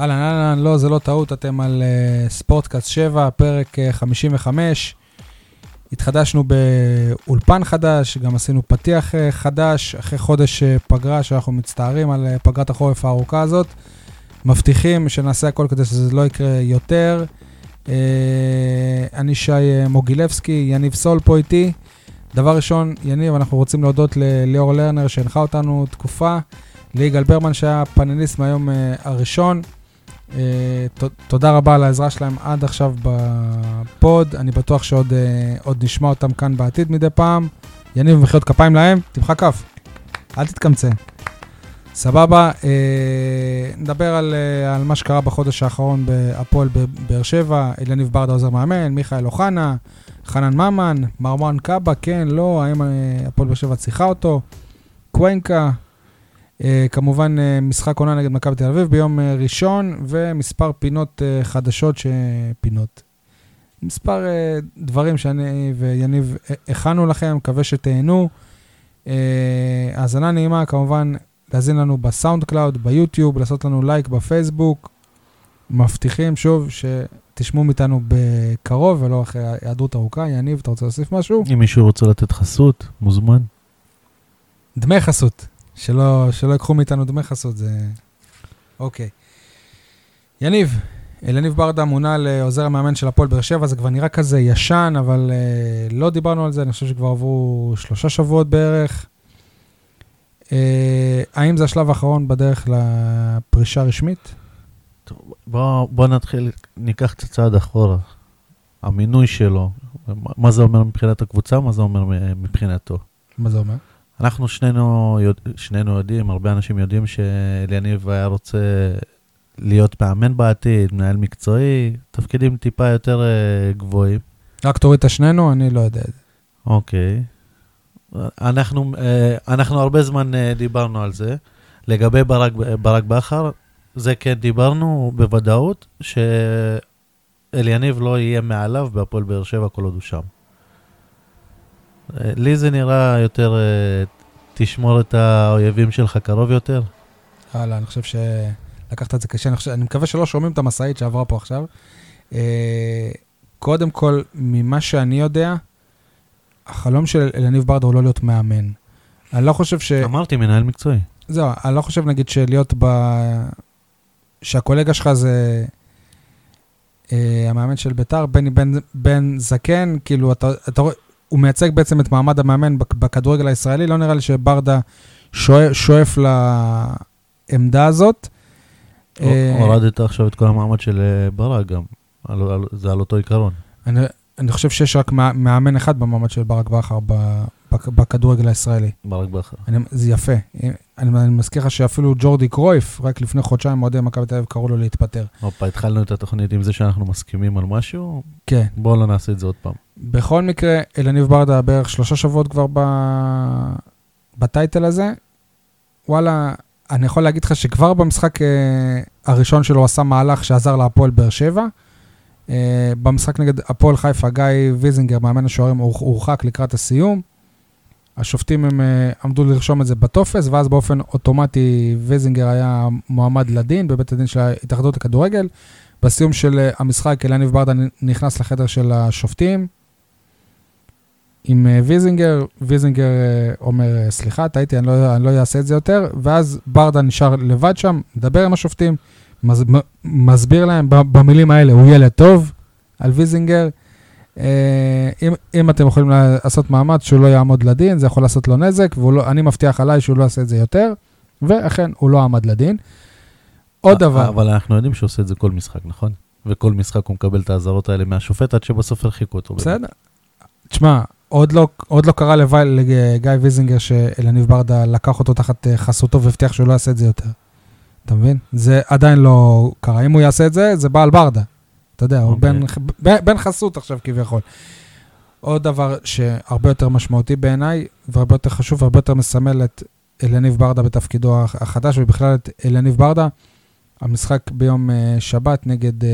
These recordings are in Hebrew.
אהלן, אהלן, לא, זה לא טעות, אתם על uh, ספורטקאסט 7, פרק uh, 55. התחדשנו באולפן חדש, גם עשינו פתיח uh, חדש, אחרי חודש uh, פגרה, שאנחנו מצטערים על uh, פגרת החורף הארוכה הזאת. מבטיחים שנעשה הכל כדי שזה לא יקרה יותר. Uh, אני שי מוגילבסקי, יניב סול פה איתי. דבר ראשון, יניב, אנחנו רוצים להודות לליאור לרנר שהנחה אותנו תקופה, ליגאל ברמן שהיה פאנליסט מהיום uh, הראשון. ת, תודה רבה על העזרה שלהם עד עכשיו בפוד, אני בטוח שעוד uh, נשמע אותם כאן בעתיד מדי פעם. יניב, מחיאות כפיים להם, תמחא כף, אל תתקמצן. סבבה, uh, נדבר על, על מה שקרה בחודש האחרון בהפועל בבאר שבע, אליניב ברדה עוזר מאמן, מיכאל אוחנה, חנן ממן, מרואן קאבה, כן, לא, האם הפועל באר שבע צריכה אותו, קואנקה, כמובן, uh, משחק עונה נגד מכבי תל אביב ביום uh, ראשון, ומספר פינות חדשות, ש... פינות. מספר דברים שאני ויניב הכנו לכם, מקווה שתהנו. האזנה נעימה, כמובן, להאזין לנו בסאונד קלאוד, ביוטיוב, לעשות לנו לייק בפייסבוק. מבטיחים, שוב, שתשמעו מאיתנו בקרוב, ולא אחרי היעדרות ארוכה. יניב, אתה רוצה להוסיף משהו? אם מישהו רוצה לתת חסות, מוזמן. דמי חסות. שלא, שלא ייקחו מאיתנו דמי חסות, זה... אוקיי. יניב, אלניב ברדה מונה לעוזר המאמן של הפועל באר שבע, זה כבר נראה כזה ישן, אבל uh, לא דיברנו על זה, אני חושב שכבר עברו שלושה שבועות בערך. Uh, האם זה השלב האחרון בדרך לפרישה רשמית? טוב, בוא, בוא נתחיל, ניקח קצת צעד אחורה. המינוי שלו, מה זה אומר מבחינת הקבוצה, מה זה אומר מבחינתו. מה זה אומר? אנחנו שנינו, שנינו יודעים, הרבה אנשים יודעים שאליניב היה רוצה להיות מאמן בעתיד, מנהל מקצועי, תפקידים טיפה יותר uh, גבוהים. רק תוריד את השנינו, אני לא יודע את זה. אוקיי. אנחנו, uh, אנחנו הרבה זמן uh, דיברנו על זה. לגבי ברק, ברק בכר, זה כן דיברנו בוודאות, שאליניב לא יהיה מעליו בהפועל באר שבע כל עוד הוא שם. לי זה נראה יותר, אה, תשמור את האויבים שלך קרוב יותר. הלאה, אני חושב שלקחת את זה קשה. אני, חושב, אני מקווה שלא שומעים את המשאית שעברה פה עכשיו. אה, קודם כל, ממה שאני יודע, החלום של אלניב ברדה הוא לא להיות מאמן. אני לא חושב ש... אמרתי, מנהל מקצועי. זהו, אני לא חושב, נגיד, שלהיות ב... שהקולגה שלך זה אה, המאמן של ביתר, בני בן, בן זקן, כאילו, אתה, אתה רואה... הוא מייצג בעצם את מעמד המאמן בכדורגל הישראלי, לא נראה לי שברדה שואף לעמדה הזאת. אה, הורדת עכשיו את כל המעמד של אה, ברק גם, זה על אותו עיקרון. אני, חושב שיש רק מאמן אחד במעמד של ברק בכר בכדורגל הישראלי. ברק בכר. זה יפה. אני, אני מזכיר לך שאפילו ג'ורדי קרויף, רק לפני חודשיים אוהדי מכבי תל אביב קראו לו להתפטר. הופה, התחלנו את התוכנית עם זה שאנחנו מסכימים על משהו? כן. בואו לא נעשה את זה עוד פעם. בכל מקרה, אלניב ברדה בערך שלושה שבועות כבר ב... בטייטל הזה. וואלה, אני יכול להגיד לך שכבר במשחק uh, הראשון שלו עשה מהלך שעזר להפועל באר שבע. Uh, במשחק נגד הפועל חיפה, גיא ויזינגר, מאמן השוערים, הורחק לקראת הסיום. השופטים הם uh, עמדו לרשום את זה בטופס, ואז באופן אוטומטי ויזינגר היה מועמד לדין בבית הדין של ההתאחדות לכדורגל. בסיום של uh, המשחק, אליניב ברדה נכנס לחדר של השופטים. עם uh, ויזינגר, ויזינגר uh, אומר, סליחה, טעיתי, אני, לא, לא אעשה את זה יותר, ואז ברדה נשאר לבד שם, מדבר עם השופטים, מס, מסביר להם במילים האלה, הוא ילד טוב על ויזינגר. Uh, אם, אם אתם יכולים לעשות מאמץ שהוא לא יעמוד לדין, זה יכול לעשות לו נזק, ואני מבטיח עליי שהוא לא יעשה את זה יותר, ואכן, הוא לא עמד לדין. עוד דבר. אבל אנחנו יודעים שהוא עושה את זה כל משחק, נכון? וכל משחק הוא מקבל את האזהרות האלה מהשופט עד שבסוף הרחיקו אותו. בסדר. תשמע, עוד לא, עוד לא קרה לגיא ויזינגר שאלניב ברדה לקח אותו תחת אה, חסותו והבטיח שהוא לא יעשה את זה יותר. אתה מבין? זה עדיין לא קרה. אם הוא יעשה את זה, זה בעל ברדה. אתה יודע, okay. הוא אוקיי. בן, בן חסות עכשיו כביכול. עוד דבר שהרבה יותר משמעותי בעיניי, והרבה יותר חשוב, והרבה יותר מסמל את אלניב ברדה בתפקידו החדש, ובכלל את אלניב ברדה, המשחק ביום אה, שבת נגד uh,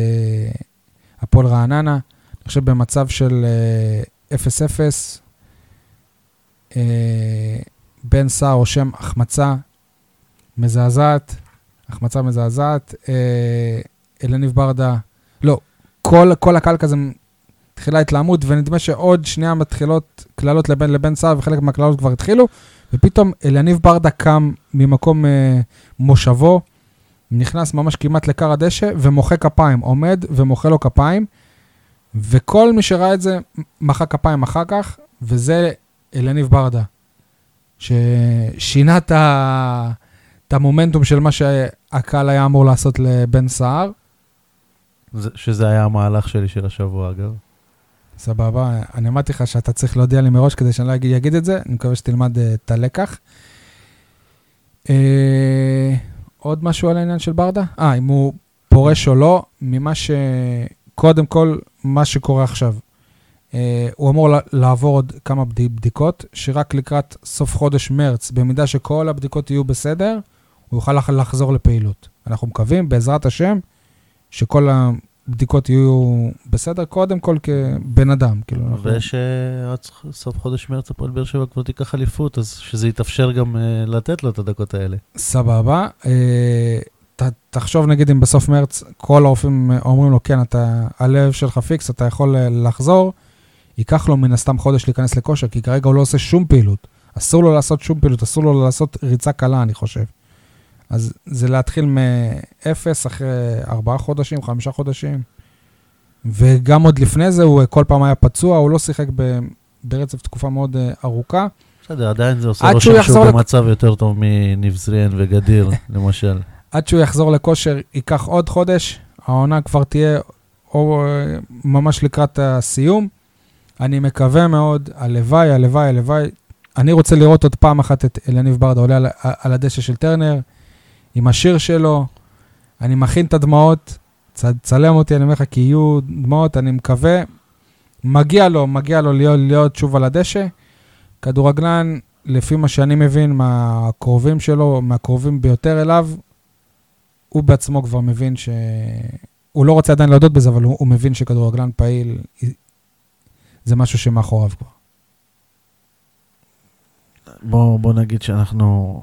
הפועל רעננה, אני חושב במצב של uh, 0-0. אה, בן סער רושם החמצה מזעזעת, החמצה מזעזעת. אה, אלניב ברדה, לא, כל, כל הקהל כזה התחילה התלהמות, ונדמה שעוד שנייה מתחילות קללות לבין לבן סער, וחלק מהקללות כבר התחילו, ופתאום אלניב ברדה קם ממקום אה, מושבו, נכנס ממש כמעט לכר הדשא, ומוחא כפיים, עומד ומוחא לו כפיים, וכל מי שראה את זה מחא כפיים אחר כך, וזה אלניב ברדה, ששינה את ה... את המומנטום של מה שהקהל היה אמור לעשות לבן סער. זה- שזה היה המהלך שלי של השבוע, אגב. סבבה, אני אמרתי לך שאתה צריך להודיע לי מראש כדי שאני לא אגיד- אגיד את זה, אני מקווה שתלמד אה, את הלקח. אה, עוד משהו על העניין של ברדה? אה, אם הוא פורש או לא, ממה ש... קודם כל, מה שקורה עכשיו. אה, הוא אמור לעבור עוד כמה בד- בדיקות, שרק לקראת סוף חודש מרץ, במידה שכל הבדיקות יהיו בסדר, הוא יוכל לח- לחזור לפעילות. אנחנו מקווים, בעזרת השם, שכל הבדיקות יהיו בסדר, קודם כל כבן אדם. כאילו, אנחנו- ושעד סוף חודש מרץ הפועל באר שבע כבר תיקח אליפות, אז שזה יתאפשר גם אה, לתת לו את הדקות האלה. סבבה. אה, ת, תחשוב נגיד אם בסוף מרץ כל הרופאים אה, אומרים לו, כן, אתה, הלב שלך פיקס, אתה יכול אה, לחזור, ייקח לו מן הסתם חודש להיכנס לכושר, כי כרגע הוא לא עושה שום פעילות. אסור לו לעשות שום פעילות, אסור לו לעשות ריצה קלה, אני חושב. אז זה להתחיל מאפס אחרי ארבעה חודשים, חמישה חודשים. וגם עוד לפני זה, הוא אה, כל פעם היה פצוע, הוא לא שיחק ב, ברצף תקופה מאוד אה, ארוכה. בסדר, עדיין זה עושה רושם שהוא, שהוא לק- במצב יותר טוב מניב זריאן וגדיר, למשל. עד שהוא יחזור לכושר ייקח עוד חודש, העונה כבר תהיה או אה, ממש לקראת הסיום. אני מקווה מאוד, הלוואי, הלוואי, הלוואי. אני רוצה לראות עוד פעם אחת את אלניב ברדה עולה על, על הדשא של טרנר, עם השיר שלו. אני מכין את הדמעות, צ, צלם אותי, אני אומר לך, כי יהיו דמעות, אני מקווה. מגיע לו, מגיע לו להיות, להיות שוב על הדשא. כדורגלן, לפי מה שאני מבין מהקרובים שלו, מהקרובים ביותר אליו, הוא בעצמו כבר מבין ש... הוא לא רוצה עדיין להודות בזה, אבל הוא, הוא מבין שכדורגלן פעיל זה משהו שמאחוריו כבר. בוא, בוא נגיד שאנחנו,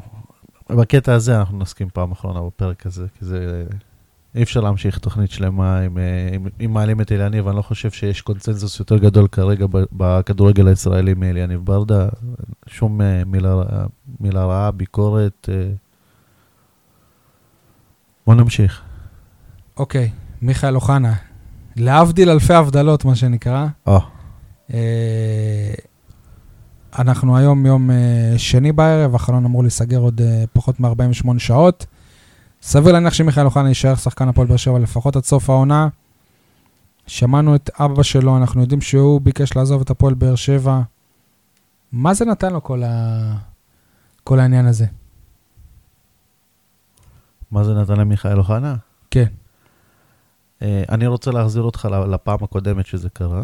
בקטע הזה אנחנו נסכים פעם אחרונה בפרק הזה, כי זה, אי אפשר להמשיך תוכנית שלמה אם, אה, אם, אם מעלים את אליניב, אני לא חושב שיש קונצנזוס יותר גדול כרגע בכדורגל הישראלי מאליניב ברדה, שום אה, מילה, מילה רעה, ביקורת. אה. בוא נמשיך. אוקיי, מיכאל אוחנה, להבדיל אלפי הבדלות, מה שנקרא. או, אה, אנחנו היום יום אה, שני בערב, החלון אמור להיסגר עוד אה, פחות מ-48 שעות. סביר להניח שמיכאל אוחנה יישאר שחקן הפועל באר שבע לפחות עד סוף העונה. שמענו את אבא שלו, אנחנו יודעים שהוא ביקש לעזוב את הפועל באר שבע. מה זה נתן לו כל, ה... כל העניין הזה? מה זה נתן למיכאל אוחנה? כן. אה, אני רוצה להחזיר אותך לפעם הקודמת שזה קרה.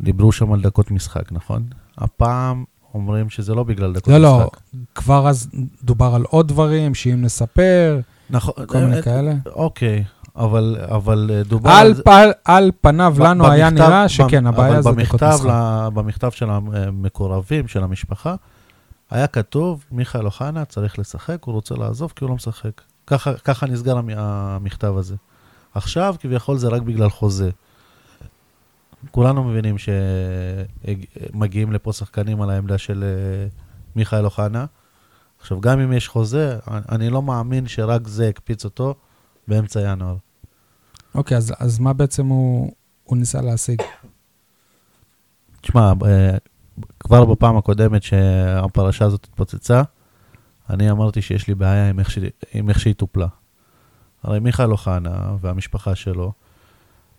דיברו שם על דקות משחק, נכון? הפעם אומרים שזה לא בגלל דקות לא, לא, משחק. כבר אז דובר על עוד דברים, שאם נספר, נכון. כל מיני כאלה. אוקיי, אבל, אבל אה, דובר על, זה. פ... על פניו ב- לנו היה במכתב- נראה שכן, הבעיה זה דקות משחק. במכתב של המקורבים, של המשפחה, היה כתוב, מיכאל אוחנה צריך לשחק, הוא רוצה לעזוב כי הוא לא משחק. ככה, ככה נסגר המ- המכתב הזה. עכשיו, כביכול, זה רק בגלל חוזה. כולנו מבינים שמגיעים לפה שחקנים על העמדה של אה, מיכאל אוחנה. עכשיו, גם אם יש חוזה, אני- לא מאמין שרק זה הקפיץ אותו באמצע ינואר. אוקיי, אז, אז מה בעצם הוא, הוא ניסה להשיג? תשמע, אה, כבר בפעם הקודמת שהפרשה הזאת התפוצצה, אני אמרתי שיש לי בעיה עם איך, ש... עם איך שהיא טופלה. הרי מיכאל אוחנה והמשפחה שלו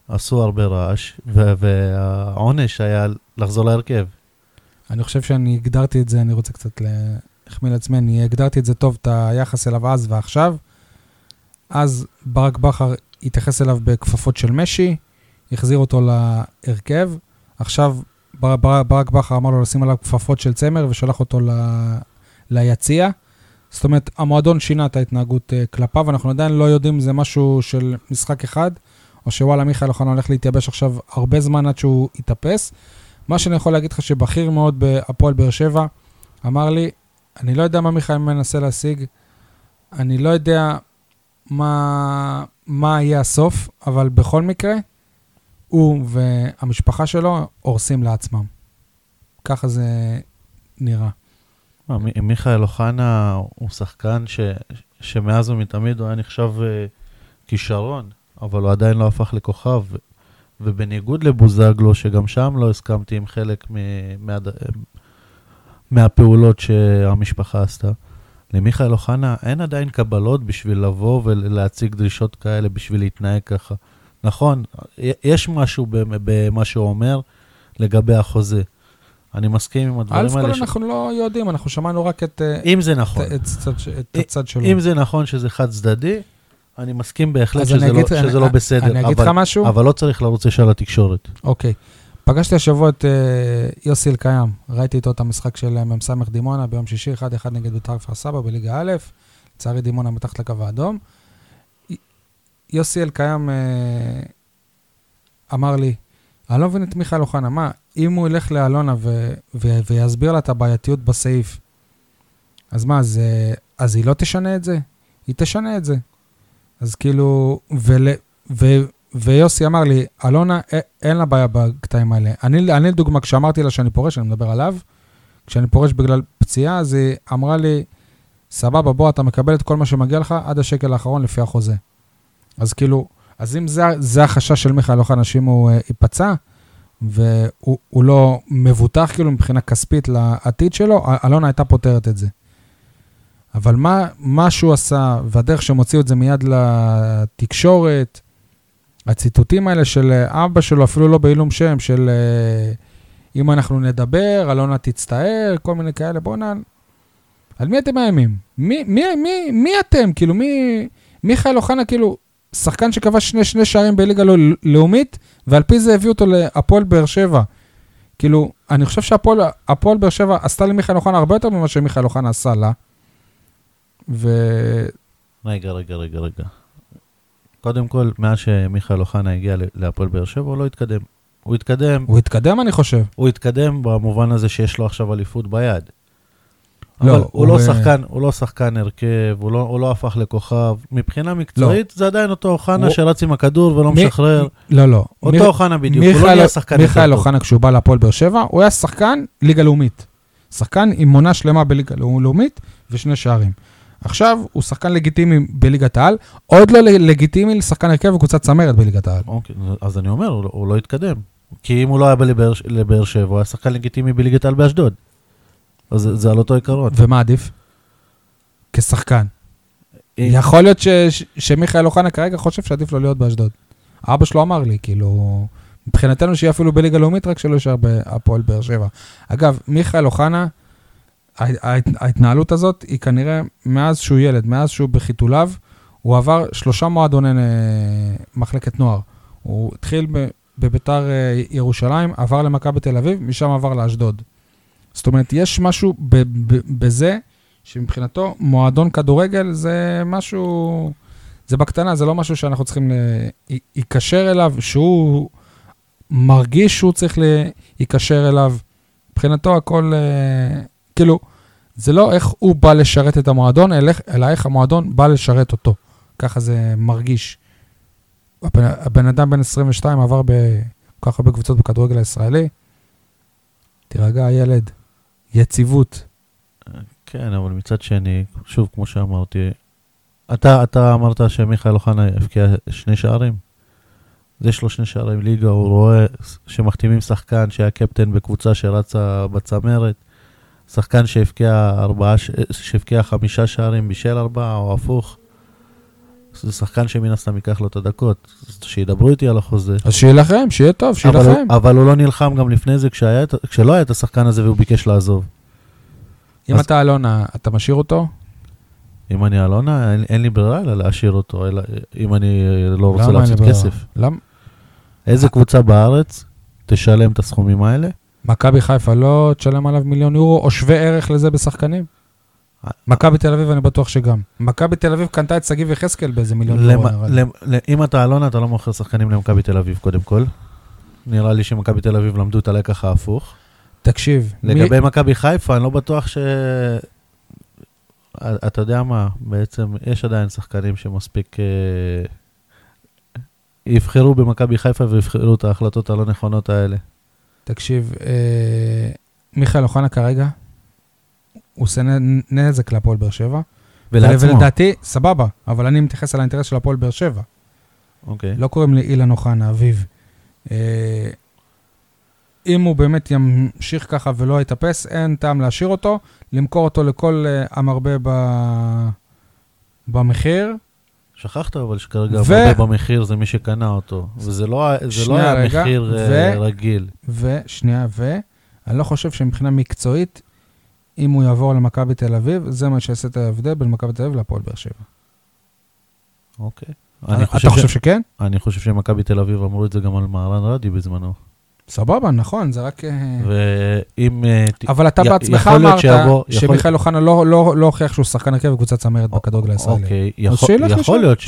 עשו הרבה רעש, והעונש היה לחזור להרכב. אני חושב שאני הגדרתי את זה, אני רוצה קצת להחמיא לעצמי, אני הגדרתי את זה טוב, את היחס אליו אז ועכשיו. אז ברק בכר התייחס אליו בכפפות של משי, החזיר אותו להרכב. עכשיו בר, בר, ברק בכר אמר לו לשים עליו כפפות של צמר ושלח אותו ל, ליציע. זאת אומרת, המועדון שינה את ההתנהגות uh, כלפיו, אנחנו עדיין לא יודעים אם זה משהו של משחק אחד, או שוואלה, מיכאל אוחנה הולך להתייבש עכשיו הרבה זמן עד שהוא יתאפס. מה שאני יכול להגיד לך שבכיר מאוד בהפועל באר שבע אמר לי, אני לא יודע מה מיכאל מנסה להשיג, אני לא יודע מה, מה יהיה הסוף, אבל בכל מקרה, הוא והמשפחה שלו הורסים לעצמם. ככה זה נראה. מיכאל אוחנה הוא שחקן ש, שמאז ומתמיד הוא היה נחשב אה, כישרון, אבל הוא עדיין לא הפך לכוכב. ובניגוד לבוזגלו, שגם שם לא הסכמתי עם חלק מ- מה, מהפעולות שהמשפחה עשתה, למיכאל אוחנה אין עדיין קבלות בשביל לבוא ולהציג דרישות כאלה, בשביל להתנהג ככה. נכון, יש משהו במה שהוא אומר לגבי החוזה. אני מסכים עם הדברים אלף האלה. כל ש- אנחנו לא יודעים, אנחנו שמענו רק את, אה, אם זה נכון. את, הצד- את הצד שלו. אם זה נכון שזה חד צדדי, אני מסכים בהחלט אז אני שזה, לא, אגיד- שזה אני- לא בסדר. אני אגיד אבל, לך משהו? אבל לא צריך לרוץ ישר לתקשורת. אוקיי. פגשתי השבוע את אה, יוסי אלקיים, ראיתי איתו את המשחק של אה, מ"ס דימונה ביום שישי, 1-1 נגד בית"ר כפר סבא בליגה א', לצערי דימונה מתחת לקו האדום. יוסי אלקיים אה, אמר לי, אני לא מבין את מיכאל אוחנה, מה, אם הוא ילך לאלונה ו- ו- ויסביר לה את הבעייתיות בסעיף, אז מה, אז, אה, אז היא לא תשנה את זה? היא תשנה את זה. אז כאילו, ול, ו, ויוסי אמר לי, אלונה, אין לה בעיה בקטעים האלה. אני, אני לדוגמה, כשאמרתי לה שאני פורש, אני מדבר עליו, כשאני פורש בגלל פציעה, אז היא אמרה לי, סבבה, בוא, אתה מקבל את כל מה שמגיע לך עד השקל האחרון לפי החוזה. אז כאילו, אז אם זה, זה החשש של מיכאל אוחנה, שאם הוא uh, ייפצע, והוא הוא לא מבוטח כאילו מבחינה כספית לעתיד שלו, אלונה הייתה פותרת את זה. אבל מה, מה שהוא עשה, והדרך שהם הוציאו את זה מיד לתקשורת, הציטוטים האלה של אה, אבא שלו, אפילו לא בעילום שם, של אה, אם אנחנו נדבר, אלונה תצטער, כל מיני כאלה, בואו נע... על מי אתם מאיימים? מי, מי, מי, מי אתם? כאילו, מי... מיכאל אוחנה, כאילו, שחקן שכבש שני, שני שערים בליגה לא, לאומית, ועל פי זה הביאו אותו להפועל באר שבע. כאילו, אני חושב שהפועל באר שבע עשתה למיכאל אוחנה הרבה יותר ממה שמיכאל אוחנה עשה לה. ו... רגע, רגע, רגע, רגע. קודם כל, מאז שמיכאל אוחנה הגיע להפועל באר שבע, הוא לא התקדם. הוא התקדם, הוא התקדם, אני חושב. הוא התקדם במובן הזה שיש לו עכשיו אליפות ביד. לא, אבל הוא, הוא, לא שחקן, הוא לא שחקן הרכב, הוא לא, הוא לא הפך לכוכב. מבחינה מקצועית, זה עדיין אותו אוחנה הוא- שרץ עם הכדור ולא מי- משחרר. לא, לא. אותו אוחנה בדיוק, הוא לא נהיה שחקן יותר מיכאל. אוחנה, כשהוא בא להפועל באר שבע, הוא היה שחקן ליגה לאומית. שחקן עם מונה שלמה בליגה לאו- לאומית ושני שערים. עכשיו הוא שחקן לגיטימי בליגת העל, עוד לא לגיטימי לשחקן הרכב וקבוצת צמרת בליגת העל. אוקיי, אז אני אומר, הוא, לא- הוא לא התקדם. כי אם הוא לא היה בא לבאר, שבע, הוא היה שחקן לגיטימי בליגת העל באשדוד. אז זה, זה על אותו עיקרון. ומה עדיף? כשחקן. אם- יכול להיות ש- ש- שמיכאל אוחנה כרגע חושב שעדיף לו להיות באשדוד. אבא שלו אמר לי, כאילו, מבחינתנו שיהיה אפילו בליגה לאומית, רק שלא יישאר בהפועל באר שבע. אגב, מיכאל אוחנה, ההתנהלות הזאת היא כנראה מאז שהוא ילד, מאז שהוא בחיתוליו, הוא עבר שלושה מועדוני אה, מחלקת נוער. הוא התחיל בביתר אה, ירושלים, עבר למכבי תל אביב, משם עבר לאשדוד. זאת אומרת, יש משהו בזה שמבחינתו מועדון כדורגל זה משהו, זה בקטנה, זה לא משהו שאנחנו צריכים להיקשר אליו, שהוא מרגיש שהוא צריך להיקשר אליו. מבחינתו הכל, אה, כאילו, זה לא איך הוא בא לשרת את המועדון, אלא, אלא איך המועדון בא לשרת אותו. ככה זה מרגיש. הבן, הבן אדם בן 22 עבר בכל כך הרבה קבוצות בכדורגל הישראלי. תירגע, ילד. יציבות. כן, אבל מצד שני, שוב, כמו שאמרתי, אתה, אתה אמרת שמיכאל אוחנה הבקיע שני שערים? יש לו שני שערים ליגה, הוא רואה שמחתימים שחקן שהיה קפטן בקבוצה שרצה בצמרת, שחקן שהבקיע, ארבעה, שהבקיע חמישה שערים בישל ארבעה, או הפוך. זה שחקן שמן הסתם ייקח לו את הדקות, שידברו איתי על החוזה. אז שיילחם, שיהיה טוב, אבל, הוא- שיילחם. אבל הוא לא נלחם גם לפני זה כשהיה, כשלא היה את השחקן הזה והוא ביקש לעזוב. אם אז- אתה אלונה, אתה משאיר אותו? אם אני אלונה, אין, אין לי ברירה אלא להשאיר אותו, אלא אם אני לא רוצה להפסיד? כסף. למה? איזה קבוצה בארץ תשלם את הסכומים האלה? מכבי חיפה לא תשלם עליו מיליון יורו, או שווה ערך לזה בשחקנים? מכבי תל אביב, אני בטוח שגם. מכבי תל אביב קנתה את שגיב יחזקאל באיזה מיליון יורו. נראה לי. אם אתה אלונה, אתה לא מוכר שחקנים למכבי תל אביב, קודם כל. נראה לי שמכבי תל אביב למדו את הלקח ההפוך. תקשיב, מי- לגבי מכבי חיפה, אני לא בטוח ש... אתה יודע מה, בעצם יש עדיין שחקנים שמספיק אה, יבחרו במכבי חיפה ויבחרו את ההחלטות הלא נכונות האלה. תקשיב, אה, מיכאל אוחנה כרגע, הוא עושה נזק להפועל באר שבע. ולעצמו. ולדעתי, סבבה, אבל אני מתייחס על האינטרס של הפועל באר שבע. אוקיי. לא קוראים לי אילן אוחנה, אביו. אה, אם הוא באמת ימשיך ככה ולא יתאפס, אין טעם להשאיר אותו, למכור אותו לכל אה, המרבה ב... במחיר. שכחת אבל שכרגע ו- הרבה במחיר זה מי שקנה אותו, וזה לא, זה לא היה רגע, מחיר ו- אה, רגיל. ושנייה, ואני לא חושב שמבחינה מקצועית, אם הוא יעבור למכבי תל אביב, זה מה שיעשה את ההבדל בין מכבי תל אביב להפועל באר שבע. אוקיי. אתה אני חושב. שכן? אני חושב שמכבי תל אביב אמרו את זה גם על מהרן רדי בזמנו. סבבה, נכון, זה רק... אה, ואם... אה, אבל אתה בעצמך אמרת שמיכאל אוחנה לא- לא לא הוכיח שהוא שחקן הרכב בקבוצת צמרת בכדורגל הישראלי. אוקיי, יכול, להיות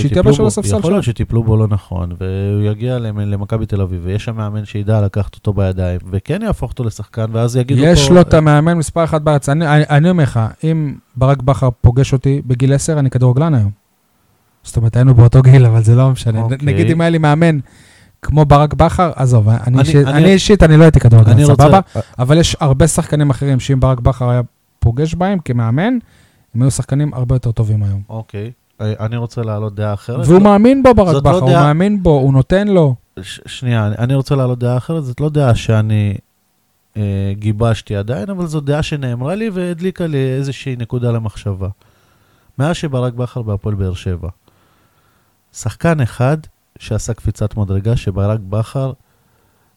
שטיפלו בו, לא נכון, והוא יגיע למ- למכבי תל אביב, ויש שם מאמן שידע לקחת אותו בידיים, וכן יהפוך אותו לשחקן, ואז יגידו פה... יש לו את המאמן מספר אחת בארץ. אני אומר לך, אם ברק בכר פוגש אותי בגיל 10, אני כדורגלן היום. זאת אומרת, היינו באותו גיל, אבל זה לא משנה. אוקיי. נגיד אם היה לי מאמן כמו ברק בכר, עזוב, אני אני- אישית- אני- אני אישית, אני לא הייתי כדורגלן, אני רוצה... סבבה? אבל יש הרבה שחקנים אחרים שאם ברק בכר היה פוגש בהם כמאמן, הם היו שחקנים הרבה יותר טובים היום. אוקיי, אה, אני רוצה להעלות דעה אחרת. והוא לא- מאמין בו, ברק לא בכר, הוא דעה- מאמין בו, הוא נותן לו. ש- שנייה, אני- אני רוצה להעלות דעה אחרת, זאת לא דעה שאני אה, גיבשתי עדיין, אבל זו דעה שנאמרה לי והדליקה לי איזושהי נקודה למחשבה. מאז שברק בכר בהפועל באר שבע, שחקן אחד שעשה קפיצת מדרגה, שברק בכר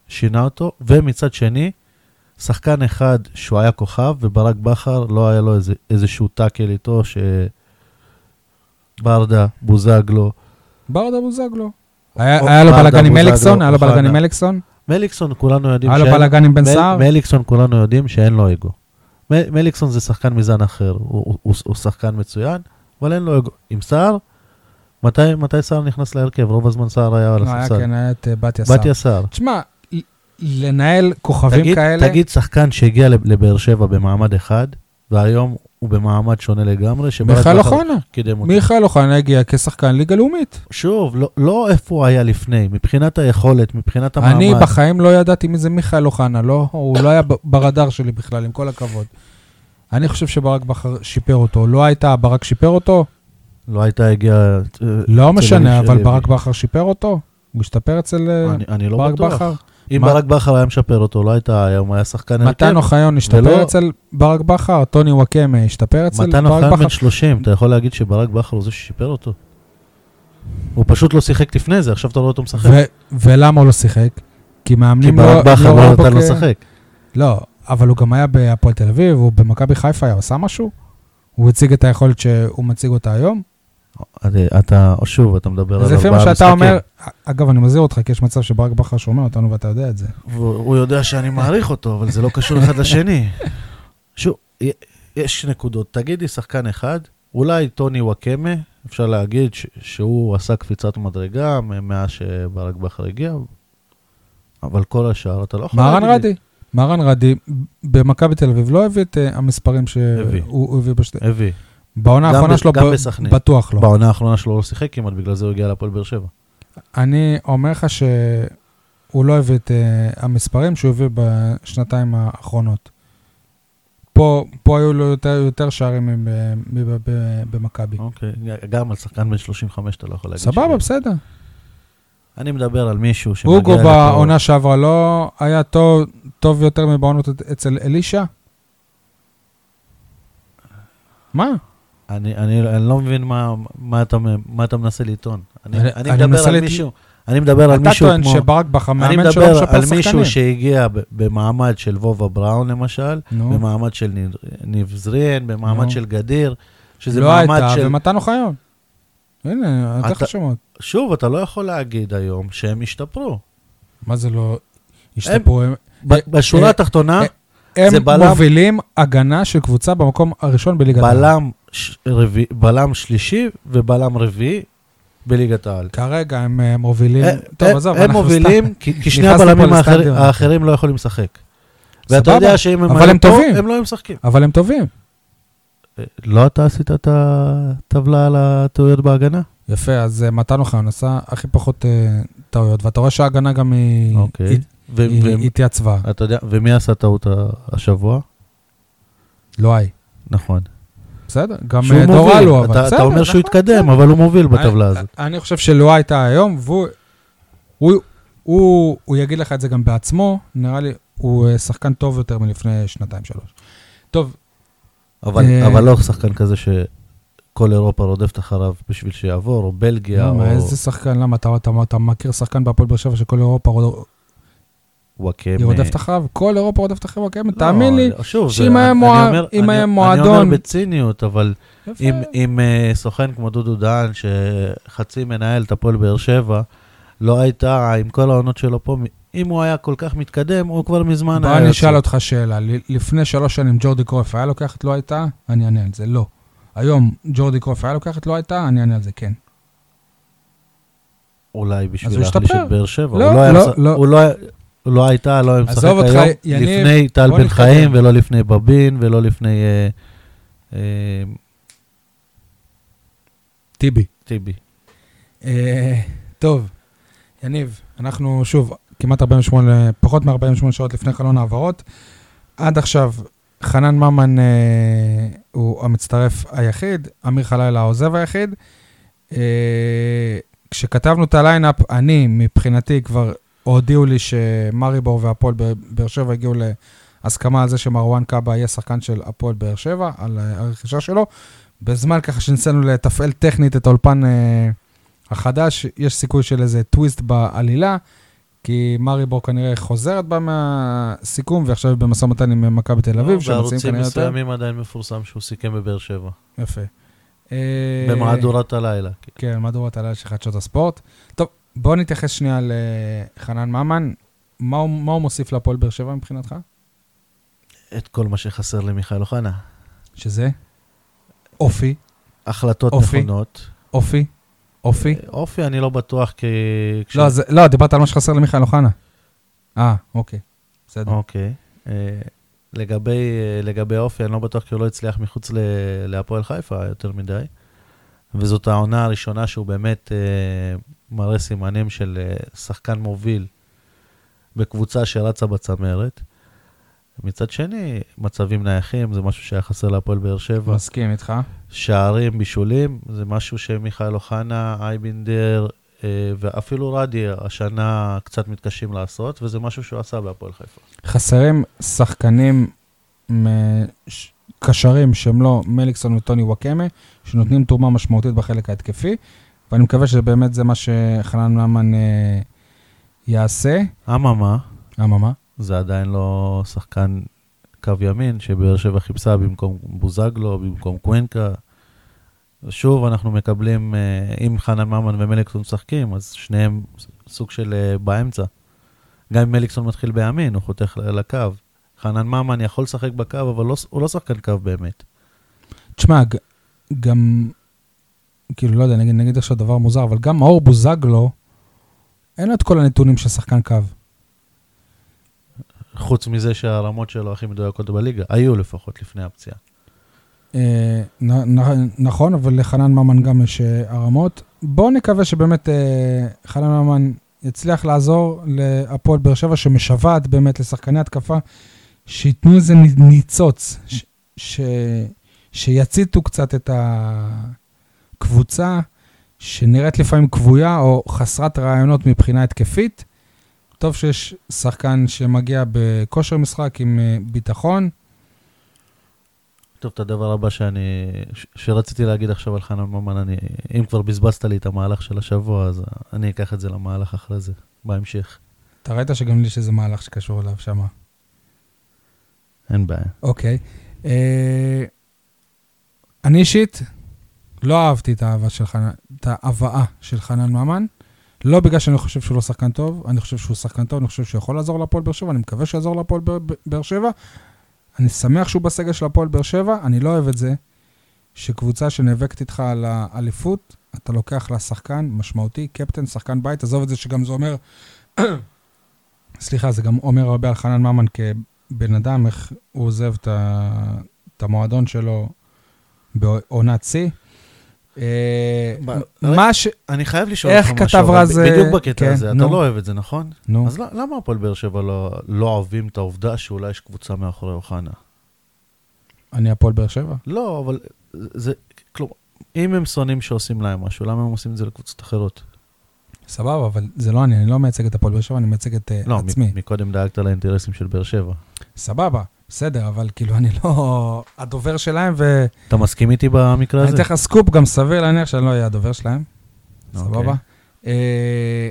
שינה אותו, ומצד שני, שחקן אחד שהוא היה כוכב, וברק בכר לא היה לו איזה, איזשהו טאקל איתו, שברדה, בוזגלו, ברדה בוזגלו. היה או- היה לו בלאגן עם אליקסון? היה לו בלאגן עם. אליקסון? מליקסון, כולנו יודעים היה לו בלאגן עם בן סער? מליקסון, כולנו יודעים שאין לו אגו. מליקסון זה שחקן מזן אחר, הוא, הוא, הוא, הוא שחקן מצוין, אבל אין לו אגו. עם סער, מתי, מתי סער נכנס להרכב? רוב הזמן סער היה על לא, היה הספסל. כן, היה את אה, בתיה סער. בתיה סער. תשמע, לנהל כוכבים תגיד, כאלה, תגיד שחקן שהגיע לב- לבאר שבע במעמד אחד, והיום הוא במעמד שונה לגמרי, מיכאל אוחנה. קידם אותו. מיכאל אוחנה הגיע כשחקן ליגה לאומית. שוב, לא, לא איפה הוא היה לפני, מבחינת היכולת, מבחינת המעמד. אני בחיים לא ידעתי מי זה מיכאל אוחנה, לא, הוא לא היה ברדאר שלי בכלל, עם כל הכבוד. אני חושב שברק בכר שיפר אותו. לא הייתה, ברק שיפר אותו? לא הייתה הגיעה... אה, לא משנה, אבל. ברק בכר שיפר אותו? הוא השתפר אצל אה, אני, לא ברק. בכר? אם מה- ברק בכר היה משפר אותו, לא הייתה היום, הוא היה שחקן הרכב. מתן אוחיון השתפר ולא- אצל ברק בכר? טוני וואקמה השתפר אצל מתן ברק אוחיון בכר? בן 30, אתה יכול להגיד שברק בכר הוא זה ששיפר אותו? הוא פשוט לא שיחק לפני זה, עכשיו אתה רואה אותו משחק. ולמה הוא לא שיחק? כי כי מאמנים ברק בכר ראו לא בו נתן לו לשחק. לא, אבל הוא גם היה בהפועל תל אביב, הוא במכבי חיפה היה עושה משהו? הוא הציג את היכולת שהוא מציג אותה היום? אתה- שוב, אתה מדבר על אז לפי ארבעה מה שאתה משחקים. אומר, אגב, אני מזהיר אותך, כי יש מצב שברק בכר שומע אותנו ואתה יודע את זה. הוא יודע שאני מעריך אותו, אבל זה לא קשור אחד לשני. שוב, יש נקודות. תגידי שחקן אחד, אולי טוני וואקמה, אפשר להגיד ש- שהוא עשה קפיצת מדרגה מאז שברק בכר הגיע, אבל כל השאר אתה לא יכול להגיד לי. רדי, מהרן רדי, במכבי תל אביב לא הביא את אה, המספרים. שהוא הוא הביא בשתי... הביא. בעונה האחרונה שלו גם ב- בסכנין. בטוח לא. בעונה האחרונה שלו לא שיחק כמעט, בגלל זה הוא הגיע להפועל באר שבע. אני אומר לך שהוא לא הביא את uh, המספרים שהוא הביא בשנתיים האחרונות. פה, פה היו לו יותר, יותר שערים במכבי. אוקיי, גם על שחקן בן 35 אתה לא יכול להגיד. סבבה, בסדר. אני מדבר על מישהו שמגיע אוגו בעונה שעברה לא היה טוב, טוב יותר מבעונות אצל אלישע? מה? אני, אני, אני לא מבין מה, מה, אתה, מה אתה מנסה לטעון. אני, אני- אני, אני מדבר על לת- מישהו, אני מדבר על אתה מישהו טוען כמו... שברק בכר אני מאמן שלא מדבר משפר על שחקנים. מישהו שהגיע במעמד של וובה בראון למשל, נו, במעמד של ניב- זריאן, במעמד נו. של גדיר, שזה לא מעמד הייתה, של... ומתן אוחיון. הנה, אני אתן לך אתה- שמות. שוב, אתה לא יכול להגיד היום שהם השתפרו. מה זה לא השתפרו? הם- ב- אה, בשורה אה, התחתונה, הם זה בלם- מובילים הגנה של קבוצה במקום הראשון בליגת העל. בלם, ש- רביעי- בלם שלישי ובלם רביעי בליגת העל. כרגע הם אה, מובילים, אה, טוב, אה, עזוב, הם אנחנו סתם- מובילים, כי כי שני הבלמים האחר-. האחרים לא יכולים לשחק. ואתה יודע שאם הם היו הם פה. הם לא היו משחקים. אבל הם טובים. לא אתה עשית את הטבלה על הטעויות בהגנה? יפה, אז מתן אוחיון עשה הכי פחות טעויות, ואתה רואה שההגנה גם היא אוקיי. היא- ו- היא ו- התייצבה. אתה יודע, ומי עשה טעות השבוע? לא היי. נכון. בסדר, גם אה, דור. אלו, אבל אתה- בסדר. אתה אומר שהוא נכון, התקדם. אבל הוא מוביל בטבלה אני- הזאת. אני חושב שלואי הייתה היום, והוא הוא, הוא, הוא יגיד לך את זה גם בעצמו, נראה לי, הוא אה, שחקן טוב יותר מלפני שנתיים-שלוש. טוב, אבל אה, אבל לא שחקן כזה שכל אירופה רודפת אחריו בשביל שיעבור, או בלגיה, למה, או איזה שחקן, למה, אתה, אתה, אתה מכיר שחקן בהפועל באר שבע שכל אירופה וואקמה. היא רודפת אחריו? כל אירופה רודפת אחריו, כן, לא, תאמין לי. שוב, שאם היה אני מוע- אומר- אם אני- היה אני מועדון- אומר בציניות, אבל יפה. אם, אם uh, סוכן כמו דודו דהן, שחצי מנהל את הפועל באר שבע, לא הייתה, עם כל העונות שלו פה, אם הוא היה כל כך מתקדם, הוא כבר מזמן בוא היה אני יוצא. אשאל אותך שאלה. לפני שלוש שנים ג'ורדי קרויף היה לוקח את לא הייתה? אני אענה על זה, לא. היום ג'ורדי קרויף היה לוקח את לא הייתה? אני אענה על זה, כן. אולי בשביל להחליש. את באר שבע. לא, לא לא, לא. הוא לא היה- הוא לא הייתה, לא היה משחק עזוב אותך, היום, יניב, לפני טל בן. חיים, ולא לפני בבין, ולא לפני אה, אה, טיבי. טיבי. אה, טוב, יניב, אנחנו שוב כמעט 48, פחות מ-48 שעות לפני חלון העברות. עד עכשיו, חנן ממן אה, הוא המצטרף היחיד, אמיר חלילה העוזב היחיד. אה, כשכתבנו את הליינאפ, אני, מבחינתי, כבר הודיעו לי שמריבור והפועל באר- שבע הגיעו להסכמה על זה שמרואן קאבה יהיה שחקן של הפועל באר שבע, על אה, הרכישה שלו. בזמן ככה שניסינו לתפעל טכנית את האולפן אה, החדש, יש סיכוי של איזה טוויסט בעלילה, כי מריבור כנראה חוזרת בה מהסיכום, ועכשיו היא במשא ומתן עם מכבי תל אביב, שמציעים לא, בערוצים כנראה יותר. מסוימים עדיין מפורסם שהוא סיכם בבאר שבע. יפה. במהדורת הלילה. כן, מהדורת הלילה של חדשות הספורט. טוב, בואו נתייחס שנייה לחנן ממן. מה הוא, מה הוא מוסיף להפועל באר שבע מבחינתך? את כל מה שחסר למיכאל אוחנה. שזה? אופי, החלטות אופי. נכונות. אופי, אופי. אופי אני לא בטוח כי... כש- לא, זה, לא, דיברת על מה שחסר למיכאל אוחנה. אה, אוקיי. בסדר. אוקיי. אה, לגבי, אה, לגבי אופי, אני לא בטוח כי הוא לא הצליח מחוץ להפועל חיפה יותר מדי. וזאת העונה הראשונה שהוא באמת אה, מראה סימנים של אה, שחקן מוביל בקבוצה שרצה בצמרת. מצד שני, מצבים נייחים, זה משהו שהיה חסר להפועל באר שבע. מסכים איתך. שערים, בישולים, זה משהו שמיכאל אוחנה, אייבינדר אה, ואפילו רדי השנה קצת מתקשים לעשות, וזה משהו שהוא עשה בהפועל חיפה. חסרים שחקנים, קשרים שהם לא מליקסון וטוני וואקמה, שנותנים תרומה משמעותית בחלק ההתקפי, ואני מקווה שבאמת זה מה שחנן ממן אה, יעשה. אממה, אממה? זה עדיין לא שחקן קו ימין, שבאר שבע חיפשה במקום בוזגלו, במקום קווינקה. שוב, אנחנו מקבלים, אה, אם חנן ממן ומליקסון משחקים, אז שניהם סוג של אה, באמצע. גם אם מליקסון מתחיל בימין, הוא חותך לקו. חנן ממן יכול לשחק בקו, אבל לא, הוא לא שחקן קו באמת. תשמע, גם, כאילו, לא יודע, נגיד, נגיד עכשיו דבר מוזר, אבל גם מאור בוזגלו, אין לו את כל הנתונים של שחקן קו. חוץ מזה שהרמות שלו הכי מדויקות בליגה, היו לפחות לפני הפציעה. אה, נ, נ, נכון, אבל לחנן ממן גם יש אה, הרמות. בואו נקווה שבאמת אה, חנן ממן יצליח לעזור להפועל באר שבע, שמשוועת באמת לשחקני התקפה, שייתנו איזה ניצוץ, ש, ש, שיציתו קצת את הקבוצה, שנראית לפעמים כבויה או חסרת רעיונות מבחינה התקפית. טוב שיש שחקן שמגיע בכושר משחק עם אה, ביטחון. טוב, את הדבר הבא שאני, ש- שרציתי להגיד עכשיו על חנן ממן, אני, אם כבר בזבזת לי את המהלך של השבוע, אז אני אקח את זה למהלך אחרי זה, בהמשך. אתה ראית שגם לי יש איזה מהלך שקשור אליו שם. אין בעיה. אוקיי. אה, אני אישית לא אהבתי את האהבה של חנן, את ההבאה של חנן ממן. לא בגלל שאני חושב שהוא לא שחקן טוב, אני חושב שהוא שחקן טוב, אני חושב שהוא יכול לעזור להפועל באר שבע, אני מקווה שיעזור להפועל באר- שבע. אני שמח שהוא בסגל של הפועל באר שבע, אני לא אוהב את זה שקבוצה שנאבקת איתך על האליפות, אתה לוקח לה שחקן משמעותי, קפטן, שחקן בית, עזוב את זה שגם זה אומר, סליחה, זה גם אומר הרבה על חנן ממן כבן אדם, איך הוא עוזב. את המועדון שלו בעונת שיא. אה, מה ש... אני חייב לשאול איך אותך כתב משהו, אבל רז, ב- בדיוק בקטע כן, הזה, אתה. לא אוהב את זה, נכון? נו, אז ל- למה הפועל באר שבע לא- לא אוהבים את העובדה שאולי יש קבוצה מאחורי אוחנה? אני הפועל באר שבע. לא, אבל זה, כלומר, אם הם שונאים שעושים להם משהו, למה הם עושים את זה לקבוצות אחרות? סבבה, אבל זה לא אני, אני לא מייצג את הפועל באר שבע, אני מייצג את אה, לא, עצמי. מ- מקודם דאגת לאינטרסים של באר שבע. סבבה, בסדר, אבל כאילו אני לא הדובר שלהם, ואני אתה מסכים איתי במקרה הזה? אתן לך סקופ, גם סביר להניח שאני לא אהיה הדובר שלהם. אוקיי. סבבה? אה,